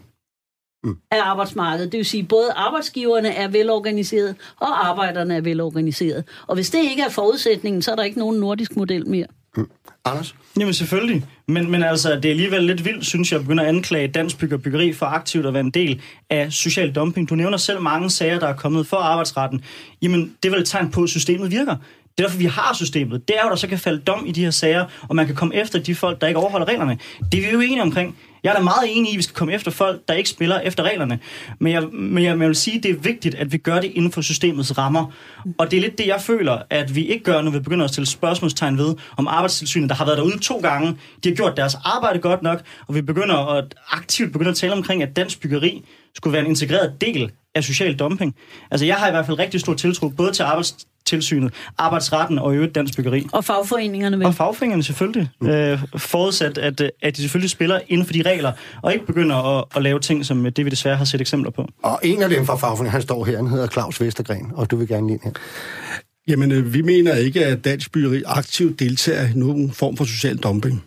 mm. af arbejdsmarkedet. Det vil sige, både arbejdsgiverne er velorganiseret, og arbejderne er velorganiseret. Og hvis det ikke er forudsætningen, så er der ikke nogen nordisk model mere. Mm. Anders? Jamen selvfølgelig, men, men altså, det er alligevel lidt vildt, synes jeg, at begynde at anklage dansk bygger byggeri for aktivt at være en del af social dumping. Du nævner selv mange sager, der er kommet for arbejdsretten. Jamen, det er vel et tegn på, at systemet virker. Det er derfor, vi har systemet. Det er jo, der så kan falde dom i de her sager, og man kan komme efter de folk, der ikke overholder reglerne. Det er vi jo enige omkring. Jeg er da meget enig i, at vi skal komme efter folk, der ikke spiller efter reglerne. Men jeg, men jeg, men jeg vil sige, at det er vigtigt, at vi gør det inden for systemets rammer. Og det er lidt det, jeg føler, at vi ikke gør, når vi begynder at stille spørgsmålstegn ved, om arbejdstilsynet, der har været derude to gange, de har gjort deres arbejde godt nok, og vi begynder at aktivt begynder at tale omkring, at dansk byggeri skulle være en integreret del af social dumping. Altså, jeg har i hvert fald rigtig stor tiltro både til arbejds tilsynet, arbejdsretten og øvrigt dansk byggeri. Og fagforeningerne vel? Og fagforeningerne selvfølgelig. Mm. Øh, forudsat, at, at de selvfølgelig spiller inden for de regler, og ikke begynder at, at lave ting, som det vi desværre har set eksempler på. Og en af dem fra fagforeningen, han står her, han hedder Claus Vestergren, og du vil gerne lige her. Jamen, øh, vi mener ikke, at dansk byggeri aktivt deltager i nogen form for social dumping.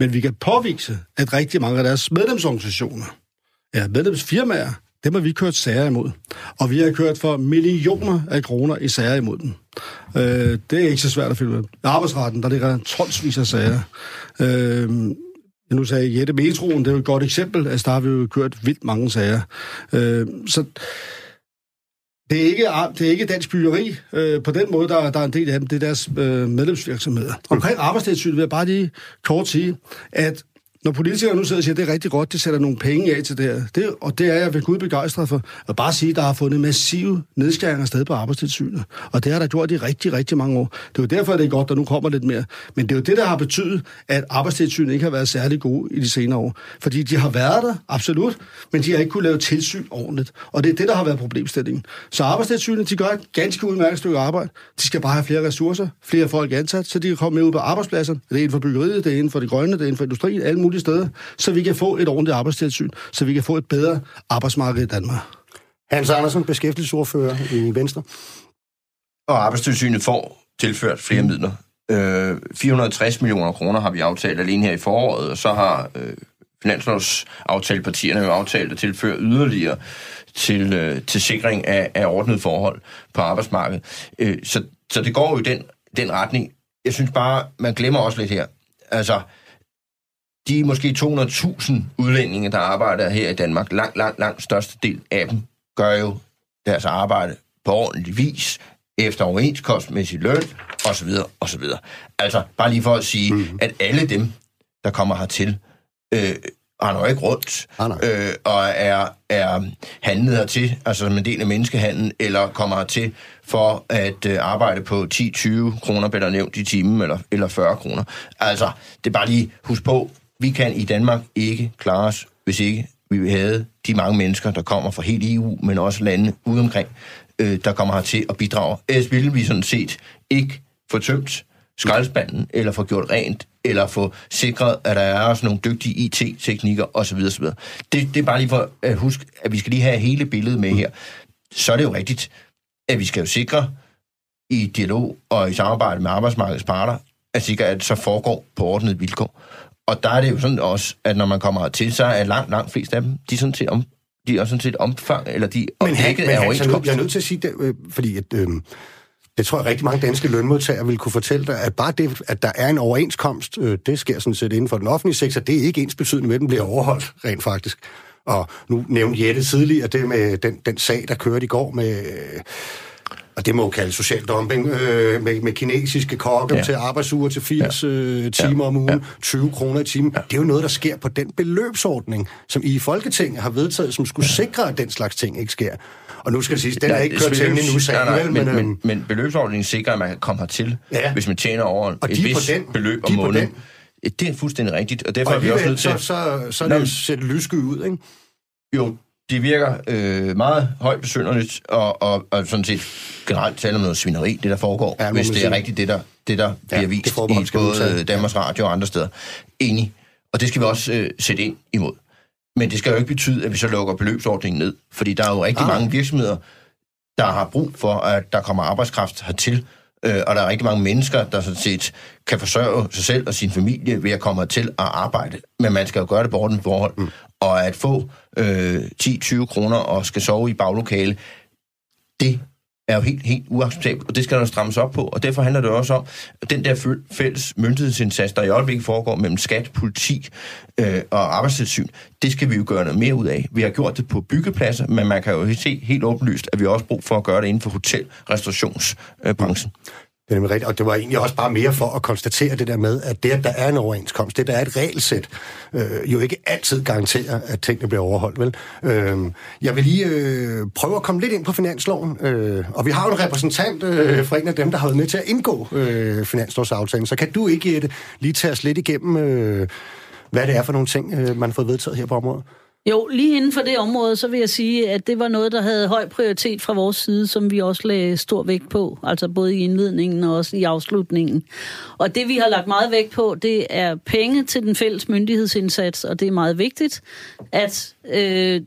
Men vi kan påvise, at rigtig mange af deres medlemsorganisationer, ja, medlemsfirmaer, dem har vi kørt sager imod. Og vi har kørt for millioner af kroner i sager imod dem. Øh, det er ikke så svært at finde ud af. Arbejdsretten, der ligger tonsvis af sager. Øh, nu sagde Jette Metroen, det er jo et godt eksempel. Altså, der har vi jo kørt vildt mange sager. Øh, så det er ikke, det er ikke dansk byggeri. Øh, på den måde, der, der er en del af dem, det er deres øh, medlemsvirksomheder. Omkring arbejdstilsynet vil jeg bare lige kort sige, at når politikere nu sidder og siger, at det er rigtig godt, det sætter nogle penge af til det her, det, og det er jeg ved Gud begejstret for, at bare sige, at der har fundet massive nedskæringer sted på arbejdstilsynet. Og det har der gjort i rigtig, rigtig mange år. Det er jo derfor, at det er godt, at der nu kommer lidt mere. Men det er jo det, der har betydet, at arbejdstilsynet ikke har været særlig gode i de senere år. Fordi de har været der, absolut, men de har ikke kunne lave tilsyn ordentligt. Og det er det, der har været problemstillingen. Så arbejdstilsynet, de gør et ganske udmærket stykke arbejde. De skal bare have flere ressourcer, flere folk ansat, så de kan komme med ud på arbejdspladsen. Det er inden for byggeriet, det er inden for de grønne, det er inden for industrien, alle mulige steder, så vi kan få et ordentligt arbejdstilsyn, så vi kan få et bedre arbejdsmarked i Danmark. Hans Andersen, beskæftigelsesordfører i Venstre. Og arbejdstilsynet får tilført flere mm. midler. Øh, 460 millioner kroner har vi aftalt alene her i foråret, og så har øh, finanslovsaftalepartierne jo aftalt at tilføre yderligere til, øh, til sikring af, af ordnet forhold på arbejdsmarkedet. Øh, så, så det går jo i den, den retning. Jeg synes bare, man glemmer også lidt her. Altså, de måske 200.000 udlændinge, der arbejder her i Danmark, langt, langt, langt største del af dem, gør jo deres arbejde på ordentlig vis. efter overenskomstmæssig løn, osv., osv. Altså, bare lige for at sige, mm. at alle dem, der kommer hertil, øh, render ikke rundt Ah, nej. øh, og er, er handlet hertil, altså som en del af menneskehandlen, eller kommer hertil for at øh, arbejde på 10-20 kroner, bedre nævnt i timen, eller, eller 40 kroner. Altså, det er bare lige, husk på, vi kan i Danmark ikke klare os, hvis ikke vi havde de mange mennesker, der kommer fra hele EU, men også lande udeomkring, øh, der kommer hertil og bidrager. Ellers ville vi sådan set ikke få tømt skraldespanden, eller få gjort rent, eller få sikret, at der er også nogle dygtige IT-teknikker osv. osv. Det, det er bare lige for at huske, at vi skal lige have hele billedet med her. Så er det jo rigtigt, at vi skal jo sikre i dialog og i samarbejde med arbejdsmarkedets parter, at sikre, at det så foregår på ordnet vilkår. Og der er det jo sådan også, at når man kommer hertil, så er langt, langt flest af dem, de er sådan set, om, de er sådan set omfang, eller de Men, han, men af Hans, jeg, er nødt- overenskomst. jeg er nødt til at sige det, øh, fordi at, øh, det tror jeg rigtig mange danske lønmodtagere vil kunne fortælle dig, at bare det, at der er en overenskomst, øh, det sker sådan set inden for den offentlige sektor, det er ikke ens betydende med, at den bliver overholdt rent faktisk. Og nu nævnte Jette tidligere det med den, den sag, der kørte i går med... Øh, og det må jo kalde social dumping, øh, med, med kinesiske kokke Ja. ja. til arbejdsuger til 80 ja. øh, timer Ja. om ugen, Ja. ja. 20 kroner i timen. Ja. Det er jo noget, der sker på den beløbsordning, som I i Folketinget har vedtaget, som skulle sikre, at den slags ting ikke sker. Og nu skal det siges, den er ikke kørt til endnu, nej, nej, men, men, men, øhm, men beløbsordningen sikrer, at man kan komme hertil, Ja. hvis man tjener over Og et vist den. beløb om måneden. den. Det er fuldstændig rigtigt, og derfor og er vi også nødt til... så, så, så er Nå, det men- set lyssky ud, ikke? Jo, det virker øh, meget højt besynderligt, og, og, og sådan set generelt tale om noget svineri, det der foregår, Ja, ja, hvis det er rigtigt, det der, det der bliver det vist i både Danmarks Radio og andre steder. Enig. Og det skal vi også øh, sætte ind imod. Men det skal jo ikke betyde, at vi så lukker beløbsordningen ned, fordi der er jo rigtig Ah. mange virksomheder, der har brug for, at der kommer arbejdskraft hertil, øh, og der er rigtig mange mennesker, der sådan set kan forsørge sig selv og sin familie ved at komme hertil og arbejde. Men man skal jo gøre det på ordentligt forhold. Mm. Og at få øh, 10-20 kroner og skal sove i baglokale, det er jo helt, helt uacceptabelt, og det skal der strammes op på. Og derfor handler det også om, at den der fælles myndighedsindsats, der i øjeblikket foregår mellem skat, politi øh, og arbejdstilsyn, det skal vi jo gøre noget mere ud af. Vi har gjort det på byggepladser, men man kan jo se helt åbenlyst, at vi har også brug for at gøre det inden for hotel- restaurationsbranchen. Det er nemlig rigtigt, og det var egentlig også bare mere for at konstatere det der med, at det, at der er en overenskomst, det der er et regelsæt, øh, jo ikke altid garanterer, at tingene bliver overholdt, vel? Øh, jeg vil lige øh, prøve at komme lidt ind på finansloven, øh, og vi har jo en repræsentant øh, fra en af dem, der har været med til at indgå øh, finanslovsaftalen, så kan du ikke, Jette, lige tage os lidt igennem, øh, hvad det er for nogle ting, øh, man har fået vedtaget her på området? Jo, lige inden for det område, så vil jeg sige, at det var noget, der havde høj prioritet fra vores side, som vi også lagde stor vægt på, altså både i indledningen og også i afslutningen. Og det, vi har lagt meget vægt på, det er penge til den fælles myndighedsindsats, og det er meget vigtigt, at øh,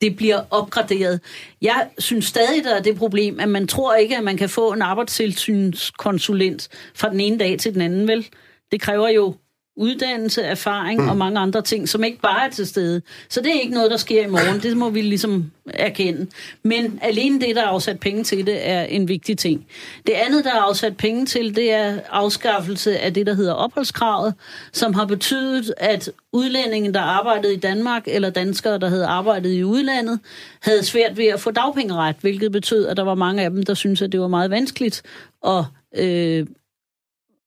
det bliver opgraderet. Jeg synes stadig, der er det problem, at man tror ikke, at man kan få en arbejdstilsynskonsulent fra den ene dag til den anden, vel? Det kræver jo uddannelse, erfaring mm. og mange andre ting, som ikke bare er til stede. Så det er ikke noget, der sker i morgen. Det må vi ligesom erkende. Men alene det, der er afsat penge til det, er en vigtig ting. Det andet, der er afsat penge til, det er afskaffelse af det, der hedder opholdskravet, som har betydet, at udlændinge, der arbejdede i Danmark, eller danskere, der havde arbejdet i udlandet, havde svært ved at få dagpengeret, hvilket betød, at der var mange af dem, der syntes, at det var meget vanskeligt at øh,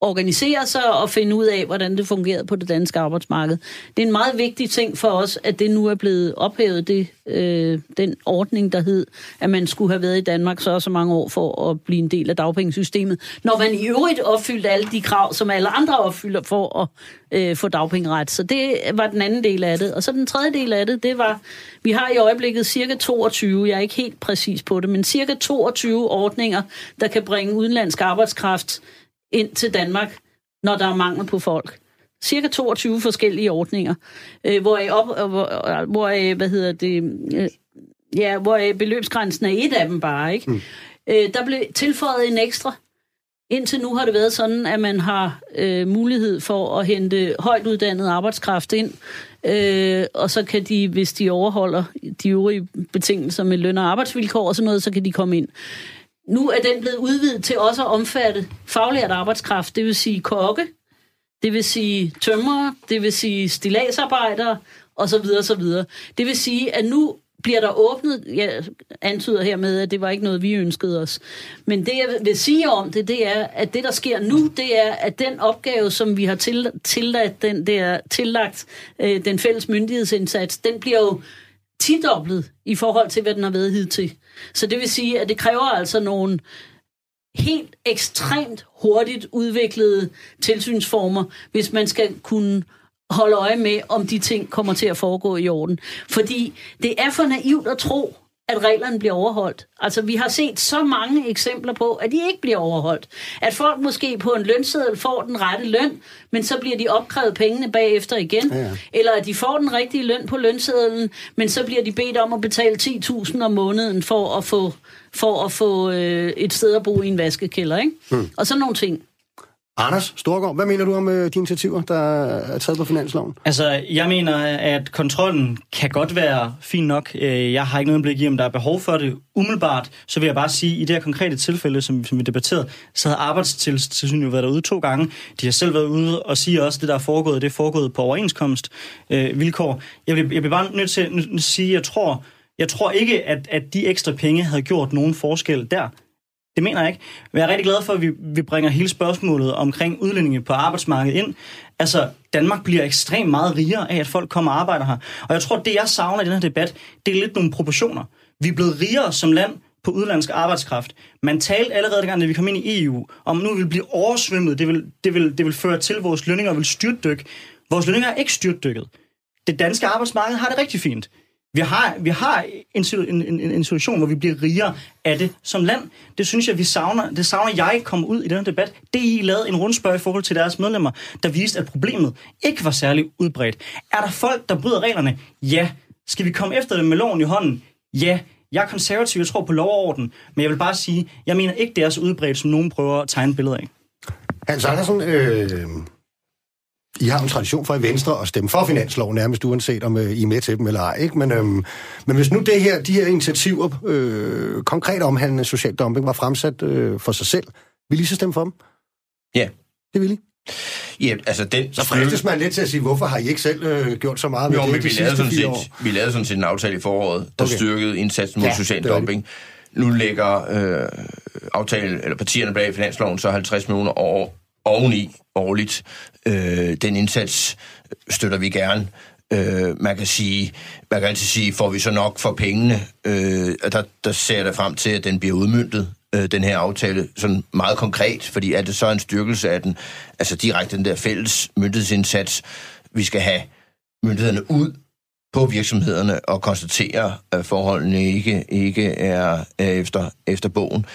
organisere sig og finde ud af, hvordan det fungerede på det danske arbejdsmarked. Det er en meget vigtig ting for os, at det nu er blevet ophævet, det, øh, den ordning, der hed, at man skulle have været i Danmark så og så mange år for at blive en del af dagpengesystemet, når man i øvrigt opfyldte alle de krav, som alle andre opfylder for at øh, få dagpengeret. Så det var den anden del af det. Og så den tredje del af det, det var, vi har i øjeblikket cirka 22, jeg er ikke helt præcis på det, men cirka 22 ordninger, der kan bringe udenlandsk arbejdskraft ind til Danmark, når der er mangel på folk. Cirka 22 forskellige ordninger, øh, hvor, op, hvor, hvor hvad hedder det, øh, ja, hvor beløbsgrænsen er et af dem bare, ikke? Mm. Øh, der blev tilføjet en ekstra. Indtil nu har det været sådan, at man har øh, mulighed for at hente højt uddannet arbejdskraft ind, øh, og så kan de, hvis de overholder de øvrige betingelser med løn og arbejdsvilkår og sådan noget, så kan de komme ind. Nu er den blevet udvidet til også at omfatte faglært arbejdskraft, det vil sige kokke, det vil sige tømrere, det vil sige stilagsarbejdere, og så videre, så videre. Det vil sige, at nu bliver der åbnet, jeg antyder hermed, at det var ikke noget, vi ønskede os. Men det, jeg vil sige om det, det er, at det, der sker nu, det er, at den opgave, som vi har til, tillagt, den der, tillagt øh, den fælles myndighedsindsats, den bliver jo tidoblet i forhold til, hvad den har været hidtil. Så det vil sige, at det kræver altså nogle helt ekstremt hurtigt udviklede tilsynsformer, hvis man skal kunne holde øje med, om de ting kommer til at foregå i orden. Fordi det er for naivt at tro, at reglerne bliver overholdt. Altså, vi har set så mange eksempler på, at de ikke bliver overholdt. At folk måske på en lønseddel får den rette løn, men så bliver de opkrævet pengene bagefter igen. Ja, ja. Eller at de får den rigtige løn på lønsedlen, men så bliver de bedt om at betale 10.000 om måneden for at få, for at få øh, et sted at bo i en vaskekælder. Ikke? Hmm. Og sådan nogle ting. Anders Storgård, hvad mener du om øh, de initiativer, der er taget på finansloven? Altså, jeg mener, at kontrollen kan godt være fin nok. Øh, jeg har ikke noget blik i, om der er behov for det. Umiddelbart, så vil jeg bare sige, at i det her konkrete tilfælde, som, som vi debatterede, så havde arbejdstilsynet jo været derude to gange. De har selv været ude og sige også, at det, der er foregået, det er foregået på overenskomst øh, vilkår. Jeg bliver, jeg vil bare nødt til at sige, at jeg tror, jeg tror ikke, at, at de ekstra penge havde gjort nogen forskel der. Det mener jeg ikke. Men jeg er rigtig glad for, at vi, vi bringer hele spørgsmålet omkring udlændinge på arbejdsmarkedet ind. Altså, Danmark bliver ekstremt meget rigere af, at folk kommer og arbejder her. Og jeg tror, det jeg savner i den her debat, det er lidt nogle proportioner. Vi er blevet rigere som land på udlandsk arbejdskraft. Man talte allerede dengang, da vi kom ind i EU, om nu vil blive oversvømmet. Det vil, det vil, det vil føre til, at vores lønninger vil styrtdykke. Vores lønninger er ikke styrtdykket. Det danske arbejdsmarked har det rigtig fint. Vi har, vi har en, en, en, en situation, hvor vi bliver rigere af det som land. Det synes jeg, vi savner. Det savner jeg kommer ud i den debat. DI lavede en rundspørg i forhold til deres medlemmer, der viste, at problemet ikke var særlig udbredt. Er der folk, der bryder reglerne? Ja. Skal vi komme efter dem med loven i hånden? Ja. Jeg er konservativ, jeg tror på lov og orden, men jeg vil bare sige, jeg mener ikke, det er så udbredt, som nogen prøver at tegne billeder af. Hans Andersen, øh, i har en tradition for i Venstre at stemme for finansloven, nærmest uanset om øh, I er med til dem eller ej. Ikke? Men, øhm, men hvis nu det her, de her initiativer, øh, konkret omhandlende social dumping, var fremsat øh, for sig selv, vil I så stemme for dem? Ja. Det vil I? Ja, altså den... Så fristes man lidt til at sige, hvorfor har I ikke selv øh, gjort så meget jo, med det vi, lavede sådan set, vi lavede sådan set en aftale i foråret, der okay. styrkede indsatsen mod ja, social dumping. Nu lægger øh, aftale, eller partierne bag finansloven så 50 millioner over, oveni årligt. Øh, den indsats støtter vi gerne. Øh, man kan sige, man kan altid sige, får vi så nok for pengene? Øh, der, der ser jeg da frem til, at den bliver udmyndtet, øh, den her aftale, sådan meget konkret, fordi er det så en styrkelse af den, altså direkte den der fælles myndighedsindsats, vi skal have myndighederne ud på virksomhederne og konstatere, at forholdene ikke, ikke er, er efter, efter bogen,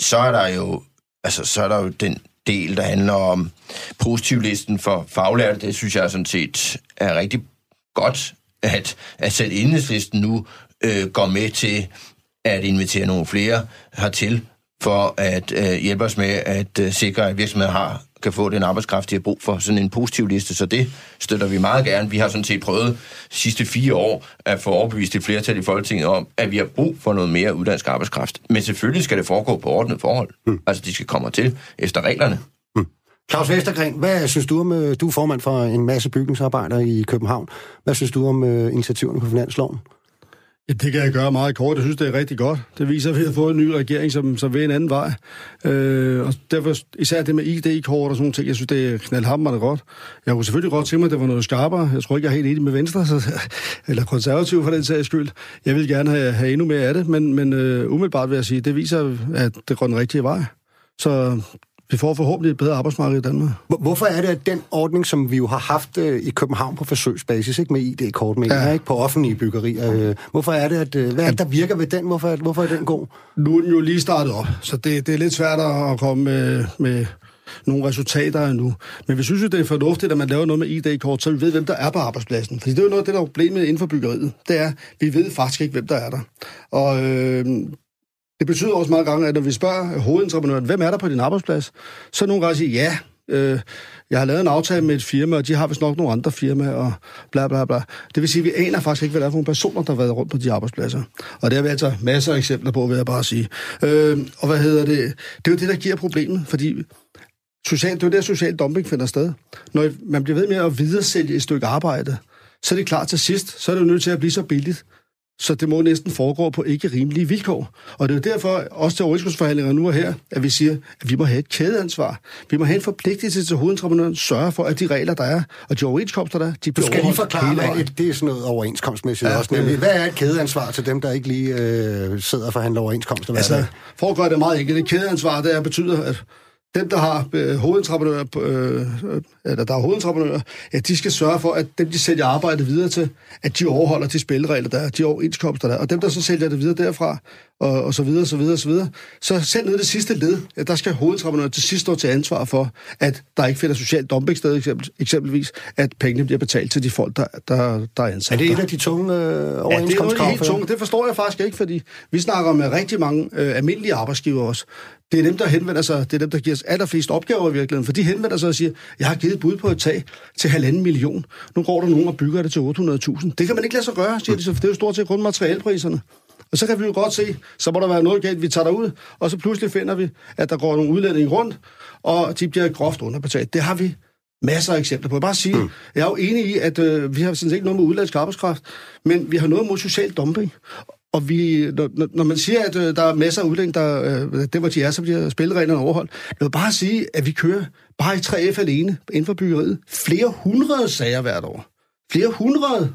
så er der jo altså, så er der jo den del, der handler om positivlisten for faglærte. Det synes jeg sådan set er rigtig godt, at, at selv enhedslisten nu øh, går med til at invitere nogle flere hertil, for at øh, hjælpe os med at øh, sikre, at virksomheder har kan få den arbejdskraft, de har brug for. Sådan en positiv liste, så det støtter vi meget gerne. Vi har sådan set prøvet de sidste fire år at få overbevist et flertal i Folketinget om, at vi har brug for noget mere uddansk arbejdskraft. Men selvfølgelig skal det foregå på ordnet forhold. Mm. Altså, de skal komme til efter reglerne. Mm. Claus Vestergren, hvad synes du om, øh, du er formand for en masse bygningsarbejdere i København. Hvad synes du om uh, initiativerne på finansloven? Det kan jeg gøre meget kort. Jeg synes, det er rigtig godt. Det viser, at vi har fået en ny regering, som, som vil en anden vej. Øh, og derfor især det med ID-kort og sådan nogle ting, jeg synes, det er knaldhammerende godt. Jeg kunne selvfølgelig godt tænke mig, at det var noget skarpere. Jeg tror ikke, jeg er helt enig med Venstre, så, eller konservativ for den sags skyld. Jeg vil gerne have, have endnu mere af det, men, men øh, umiddelbart vil jeg sige, det viser, at det går den rigtige vej. Så vi får forhåbentlig et bedre arbejdsmarked i Danmark. Hvorfor er det, at den ordning, som vi jo har haft øh, i København på forsøgsbasis, ikke med ID-kort, men ja. ikke på offentlige byggerier, øh, hvorfor er det, at, øh, hvad er det, der virker ved den? Hvorfor, hvorfor er den god? Nu er den jo lige startet op, så det, det er lidt svært at komme med, med nogle resultater endnu. Men vi synes jo, det er fornuftigt, at man laver noget med ID-kort, så vi ved, hvem der er på arbejdspladsen. Fordi det er jo noget af det, der er problemet inden for byggeriet. Det er, vi ved faktisk ikke, hvem der er der. Og øh, det betyder også mange gange, at når vi spørger hovedentreprenøren, hvem er der på din arbejdsplads, så nogle gange siger, ja, øh, jeg har lavet en aftale med et firma, og de har vist nok nogle andre firmaer, og bla bla bla. Det vil sige, at vi aner faktisk ikke, hvad der er for nogle personer, der har været rundt på de arbejdspladser. Og det har vi altså masser af eksempler på, vil jeg bare sige. Øh, og hvad hedder det? Det er jo det, der giver problemet, fordi social, det er jo der, social dumping finder sted. Når man bliver ved med at videresælge et stykke arbejde, så er det klart til sidst, så er det jo nødt til at blive så billigt, så det må næsten foregå på ikke rimelige vilkår. Og det er derfor, også til overenskomstforhandlinger nu og her, at vi siger, at vi må have et kædeansvar. Vi må have en forpligtelse til hovedentreprenøren, sørge for, at de regler, der er, og de overenskomster, der er, de Du bliver skal lige forklare, et, det er sådan noget overenskomstmæssigt Ja, også. Nemlig, hvad er et kædeansvar til dem, der ikke lige øh, sidder og forhandler overenskomster? Altså, for at gøre det meget enkelt, et kædeansvar, det er, betyder, at dem, der har øh, hovedentreprenører, øh, øh, eller der er hovedentreprenører, at de skal sørge for, at dem, de sælger arbejdet videre til, at de overholder de spilleregler, der er, de overenskomster, der er. Og dem, der så sælger det videre derfra, og, og så videre, så videre, så videre. Så selv ned i det sidste led, at der skal hovedentreprenører til sidst stå til ansvar for, at der ikke finder social dumping sted, eksempel, eksempelvis, at pengene bliver betalt til de folk, der, der, der er ansat. er det et af de tunge øh, Ja, det er overenskomstkrav? helt tungt. Det forstår jeg faktisk ikke, fordi vi snakker med rigtig mange øh, almindelige arbejdsgiver også. Det er dem, der henvender sig, det er dem, der giver os allerflest opgaver i virkeligheden, for de henvender sig og siger, jeg har givet et bud på et tag til halvanden million. Nu går der nogen og bygger det til 800.000. Det kan man ikke lade sig gøre, siger de, så for det er jo stort set kun materialpriserne. Og så kan vi jo godt se, så må der være noget galt, vi tager derud, og så pludselig finder vi, at der går nogle udlændinge rundt, og de bliver groft underbetalt. Det har vi masser af eksempler på. Jeg bare sige, mm. jeg er jo enig i, at øh, vi har sådan set ikke noget med udlandsk arbejdskraft, men vi har noget mod social dumping. Og vi, når, når- man siger, at øh, der er masser af udlændinge, der, øh, det hvor de er, så bliver spillereglerne overholdt. Jeg vil bare sige, at vi kører bare i 3F alene inden for byggeriet flere hundrede sager hvert år. Flere hundrede.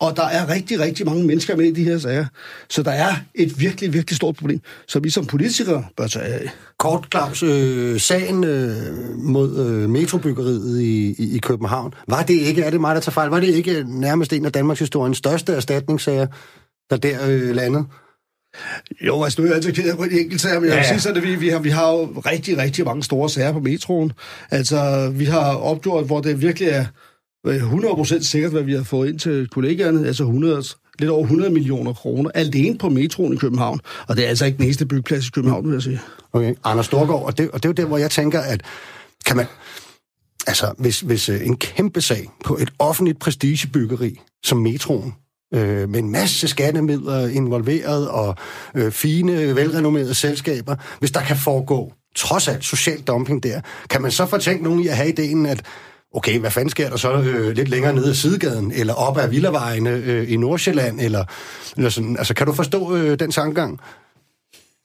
Og der er rigtig, rigtig mange mennesker med i de her sager. Så der er et virkelig, virkelig stort problem, som vi som politikere bør tage af. Kort, Claus, øh, sagen øh, mod øh, metrobyggeriet i, i, i København, var det ikke, er det mig, der tager fejl, var det ikke nærmest en af Danmarks historiens største erstatningssager, der der øh, landede? Jo, altså nu er jeg altid ked af de enkelte sager, men jeg vil Ja, ja. sige at vi, vi, har, vi har jo rigtig, rigtig mange store sager på metroen. Altså, vi har opgjort, hvor det virkelig er øh, 100% sikkert, hvad vi har fået ind til kollegaerne, altså 100, lidt over 100 millioner kroner, alene på metroen i København. Og det er altså ikke den eneste byggeplads i København, vil jeg sige. Okay. Anders Storgård, og det, og det er jo der, hvor jeg tænker, at kan man... Altså, hvis, hvis øh, en kæmpe sag på et offentligt prestigebyggeri som metroen, øh, med en masse skattemidler involveret og øh, fine, velrenommerede selskaber, hvis der kan foregå trods alt social dumping der, kan man så fortænke nogen i at have ideen, at okay, hvad fanden sker der så øh, lidt længere nede af Sidegaden, eller op ad Villavejene øh, i Nordsjælland, eller, eller sådan. Altså, kan du forstå øh, den tankegang?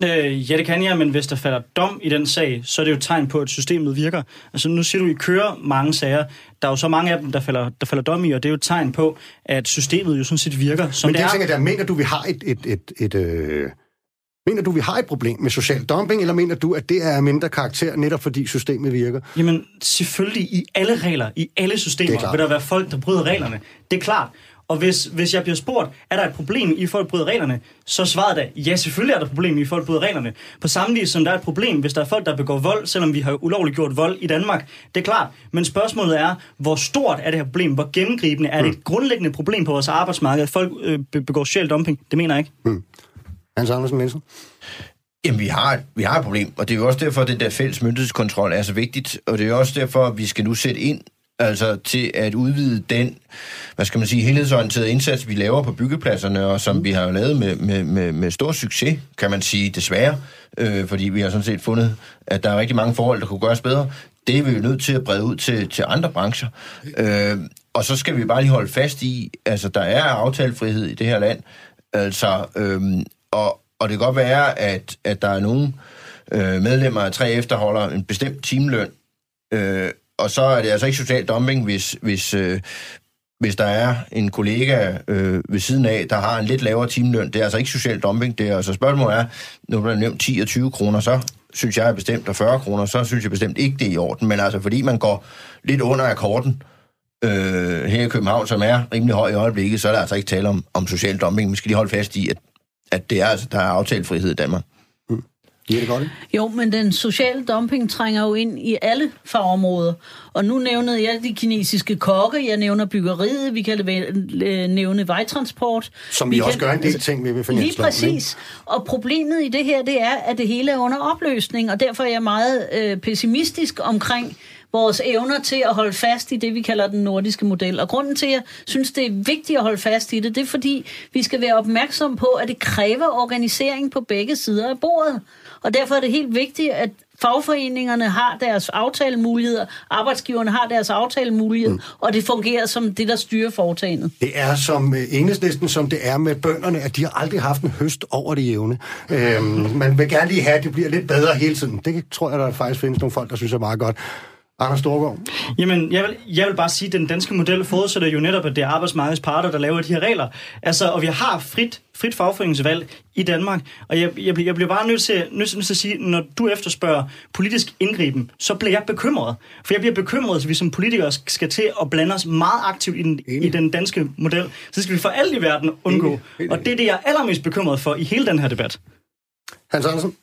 Øh, ja, det kan jeg, men hvis der falder dom i den sag, så er det jo et tegn på, at systemet virker. Altså nu siger du, at I kører mange sager. Der er jo så mange af dem, der falder, der falder dom i, og det er jo et tegn på, at systemet jo sådan set virker. Som Men det det er er. tænker jeg, mener du, vi har et, et, et, et øh, mener du, vi har et problem med social dumping, eller mener du, at det er mindre karakter, netop fordi systemet virker? Jamen, selvfølgelig i alle regler, i alle Det er systemer, vil der være folk, der bryder reglerne. Det er klart. Og hvis, hvis jeg bliver spurgt, er der et problem i, at folk bryder reglerne, så er svaret da, ja, selvfølgelig er der et problem i, at folk bryder reglerne. På samme vis som der er et problem, hvis der er folk, der begår vold, selvom vi har ulovligt gjort vold i Danmark. Det er klart. Men spørgsmålet er, hvor stort er det her problem? Hvor gennemgribende? Er det et grundlæggende problem på vores arbejdsmarked, at folk øh, be- begår social dumping? Det mener jeg ikke. Hans Andersen Nielsen? Jamen, vi har, et- vi har et problem, og det er jo også derfor, at den der fælles myndighedskontrol er så vigtigt, og det er jo også derfor, at vi skal nu sætte ind altså til at udvide den, hvad skal man sige, helhedsorienterede indsats, vi laver på byggepladserne, og som vi har lavet med, med, med, med stor succes, kan man sige, desværre, øh, fordi vi har sådan set fundet, at der er rigtig mange forhold, der kunne gøres bedre. Det er vi jo nødt til at brede ud til, til andre brancher. Øh, og så skal vi bare lige holde fast i, altså der er aftalefrihed i det her land, altså, øh, og, og det kan godt være, at, at der er nogle øh, medlemmer af 3F, der holder en bestemt timeløn, øh, og så er det altså ikke social dumping, hvis, hvis, øh, hvis der er en kollega øh, ved siden af, der har en lidt lavere timeløn. Det er altså ikke social dumping. Det er altså spørgsmålet er, nu bliver nævnt 10 og 20 kroner, så synes jeg er bestemt, og 40 kroner, så synes jeg bestemt ikke, det er i orden. Men altså, fordi man går lidt under akkorden øh, her i København, som er rimelig høj i øjeblikket, så er der altså ikke tale om, om social dumping. Man skal lige holde fast i, at, at det er, altså, der er aftalefrihed i Danmark. Giver det godt? Jo, men den sociale dumping trænger jo ind i alle fagområder. Og nu nævnede jeg de kinesiske kokke, jeg nævner byggeriet, vi kan øh, nævne vejtransport. Som vi, vi også kan- gør en del ting ved ved Lige finansloven, præcis. Og problemet i det her, det er, at det hele er under opløsning, og derfor er jeg meget øh, pessimistisk omkring, vores evner til at holde fast i det, vi kalder den nordiske model. Og grunden til, at jeg synes, det er vigtigt at holde fast i det, det er fordi, vi skal være opmærksom på, at det kræver organisering på begge sider af bordet. Og derfor er det helt vigtigt, at fagforeningerne har deres aftalemuligheder, arbejdsgiverne har deres aftalemuligheder, mm. og det fungerer som det, der styrer foretagendet. Det er som øh, enhedslisten, som det er med bønderne, at de har aldrig haft en høst over det jævne. Øhm, man vil gerne lige have, at det bliver lidt bedre hele tiden. Det tror jeg, der faktisk findes nogle folk, der synes er meget godt. Anders Storgård? Jamen, jeg vil, jeg vil bare sige, at den danske model forudsætter jo netop, at det er arbejdsmarkedets parter, der laver de her regler. Altså, og vi har frit, frit fagforeningsvalg i Danmark, og jeg, jeg, jeg bliver bare nødt til, nødt, nødt til at sige, når du efterspørger politisk indgriben, så bliver jeg bekymret. For jeg bliver bekymret, hvis vi som politikere skal til at blande os meget aktivt i den, i den danske model. Så skal vi for alt i verden undgå. Og det er det, jeg er allermest bekymret for i hele den her debat. Hans Andersen?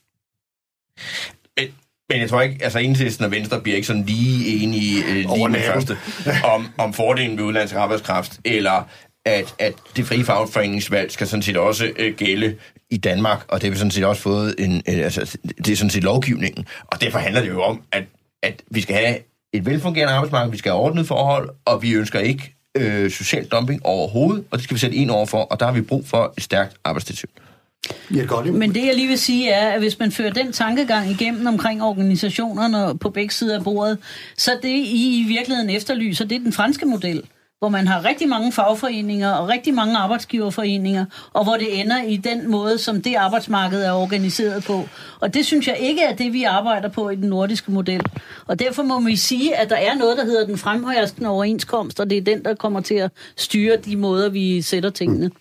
Men jeg tror ikke, altså enhedslisten og Venstre bliver ikke sådan lige enige øh, lige med første om, om fordelen ved udenlandsk arbejdskraft, eller at, at det frie fagforeningsvalg skal sådan set også øh, gælde i Danmark, og det har vi sådan set også fået en, øh, altså, det er sådan set lovgivningen. Og derfor handler det jo om, at, at vi skal have et velfungerende arbejdsmarked, vi skal have ordnet forhold, og vi ønsker ikke øh, social dumping overhovedet, og det skal vi sætte ind over for, og der har vi brug for et stærkt arbejdstilsyn. Ja, godt. Men det jeg lige vil sige er, at hvis man fører den tankegang igennem omkring organisationerne på begge sider af bordet, så det I i virkeligheden efterlyser, det er den franske model hvor man har rigtig mange fagforeninger og rigtig mange arbejdsgiverforeninger, og hvor det ender i den måde, som det arbejdsmarked er organiseret på. Og det synes jeg ikke er det, vi arbejder på i den nordiske model. Og derfor må vi sige, at der er noget, der hedder den fremhøjeste overenskomst, og det er den, der kommer til at styre de måder, vi sætter tingene. Mm.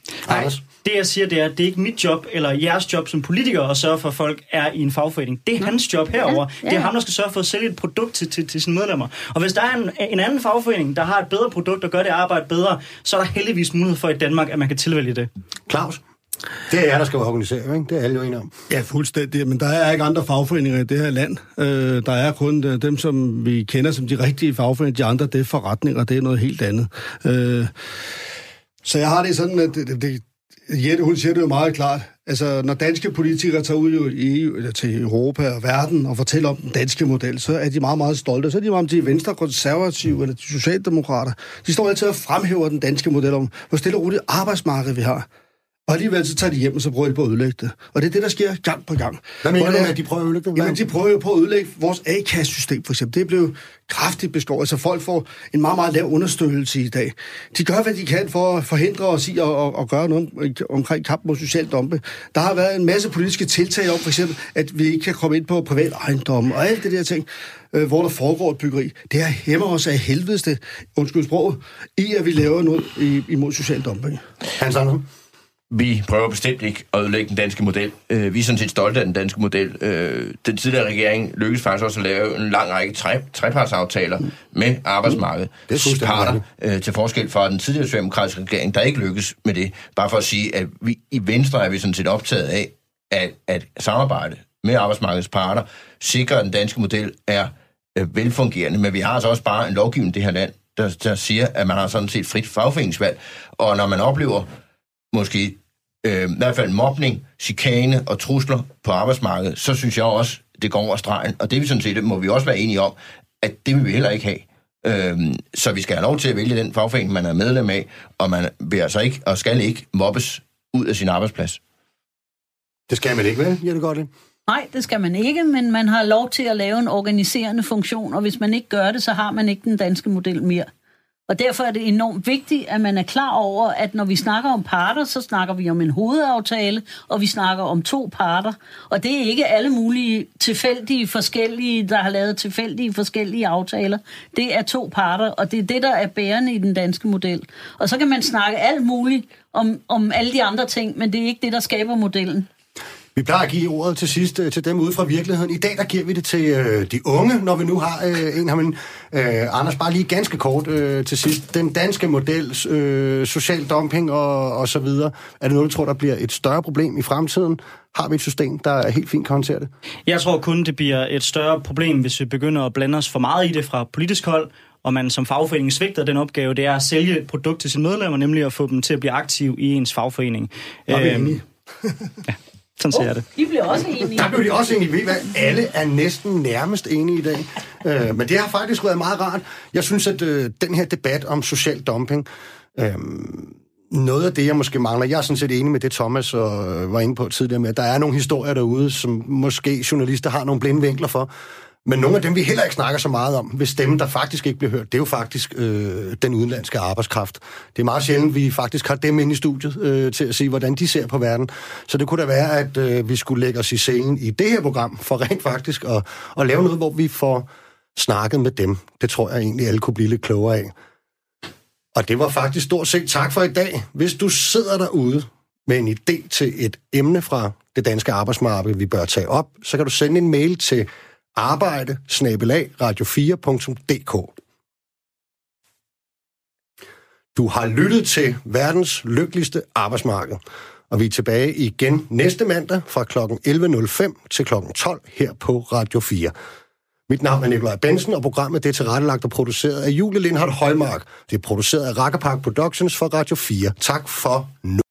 Det jeg siger, det er, at det er ikke mit job eller jeres job som politiker at sørge for, at folk er i en fagforening. Det er Nå. hans job herover. Ja, ja. Det er ham, der skal sørge for at sælge et produkt til, til, til sine medlemmer. Og hvis der er en, en anden fagforening, der har et bedre produkt og gør det arbejde bedre, så er der heldigvis mulighed for i Danmark, at man kan tilvælge det. Claus? Det er jer, der skal være organiseret, ikke? Det er alle jo enige om. Ja, fuldstændig. Men der er ikke andre fagforeninger i det her land. Øh, der er kun øh, dem, som vi kender som de rigtige fagforeninger. De andre, det er forretninger, det er noget helt andet. Øh, så jeg har det sådan, at det, det, Jette, hun siger det jo meget klart. Altså, når danske politikere tager ud i EU, eller til Europa og verden og fortæller om den danske model, så er de meget, meget stolte. Så er de meget om de venstre, konservative eller de socialdemokrater. De står altid og fremhæver den danske model om, hvor stille og roligt arbejdsmarked vi har. Og alligevel så tager de hjem, og så prøver de på at ødelægge det. Og det er det, der sker gang på gang. Hvad mener du med, at de prøver at ødelægge det? Jamen, de prøver jo på at ødelægge vores A-kassesystem, for eksempel. Det blev kraftigt beskåret. Altså, folk får en meget, meget lav understøttelse i dag. De gør, hvad de kan for at forhindre os i at, at, at gøre noget omkring kamp mod social dumpe. Der har været en masse politiske tiltag om, for eksempel, at vi ikke kan komme ind på privat ejendom og alt det der ting øh, hvor der foregår et byggeri. Det her hæmmer os af helvedeste, undskyld sproget, i at vi laver noget imod social dumping. Hans Andersen? Vi prøver bestemt ikke at ødelægge den danske model. Øh, vi er sådan set stolte af den danske model. Øh, den tidligere regering lykkedes faktisk også at lave en lang række tre, trepartsaftaler med arbejdsmarkedet. Det er parter, øh, til forskel fra den tidligere socialdemokratiske regering, der ikke lykkes med det. Bare for at sige, at vi i Venstre er vi sådan set optaget af, at, at samarbejde med arbejdsmarkedets parter sikrer, at den danske model er øh, velfungerende. Men vi har altså også bare en lovgivning i det her land, der, der siger, at man har sådan set frit fagforeningsvalg. Og når man oplever måske øh, i hvert fald mobning, chikane og trusler på arbejdsmarkedet, så synes jeg også, det går over stregen. Og det vi sådan set, må vi også være enige om, at det vil vi heller ikke have. Øhm, så vi skal have lov til at vælge den fagforening, man er medlem af, og man vil altså ikke og skal ikke mobbes ud af sin arbejdsplads. Det skal man ikke, vel, Jette Godt? Nej, det skal man ikke, men man har lov til at lave en organiserende funktion, og hvis man ikke gør det, så har man ikke den danske model mere. Og derfor er det enormt vigtigt, at man er klar over, at når vi snakker om parter, så snakker vi om en hovedaftale, og vi snakker om to parter. Og det er ikke alle mulige tilfældige forskellige, der har lavet tilfældige forskellige aftaler. Det er to parter, og det er det, der er bærende i den danske model. Og så kan man snakke alt muligt om, om alle de andre ting, men det er ikke det, der skaber modellen. Vi plejer at give ordet til sidst øh, til dem ude fra virkeligheden. I dag der giver vi det til øh, de unge, når vi nu har øh, en her. Men, øh, Anders, bare lige ganske kort øh, til sidst. Den danske model, øh, social dumping og, og så videre. Er det noget, du tror, der bliver et større problem i fremtiden? Har vi et system, der er helt fint kan håndtere det? Jeg tror kun, det bliver et større problem, hvis vi begynder at blande os for meget i det fra politisk hold, og man som fagforening svigter den opgave, det er at sælge et produkt til sine medlemmer, nemlig at få dem til at blive aktive i ens fagforening. Er vi øhm, ja. Sådan ser jeg det. De bliver også enige. Der blev de også enige. Ved hvad? Alle er næsten nærmest enige i dag. Øh, men det har faktisk været meget rart. Jeg synes, at øh, den her debat om social dumping, øh, noget af det, jeg måske mangler, jeg er sådan set enig med det, Thomas og, øh, var inde på tidligere med, at der er nogle historier derude, som måske journalister har nogle blinde vinkler for. Men nogle af dem, vi heller ikke snakker så meget om, hvis dem, der faktisk ikke bliver hørt, det er jo faktisk øh, den udenlandske arbejdskraft. Det er meget sjældent, vi faktisk har dem inde i studiet øh, til at se, hvordan de ser på verden. Så det kunne da være, at øh, vi skulle lægge os i scenen i det her program, for rent faktisk at, at lave noget, hvor vi får snakket med dem. Det tror jeg egentlig, alle kunne blive lidt klogere af. Og det var faktisk stort set tak for i dag. Hvis du sidder derude med en idé til et emne fra det danske arbejdsmarked, vi bør tage op, så kan du sende en mail til arbejde radio4.dk. Du har lyttet til verdens lykkeligste arbejdsmarked, og vi er tilbage igen næste mandag fra kl. 11.05 til kl. 12 her på Radio 4. Mit navn er Nikolaj Bensen, og programmet det er tilrettelagt og produceret af Julie Lindhardt Højmark. Det er produceret af Rakkerpark Productions for Radio 4. Tak for nu.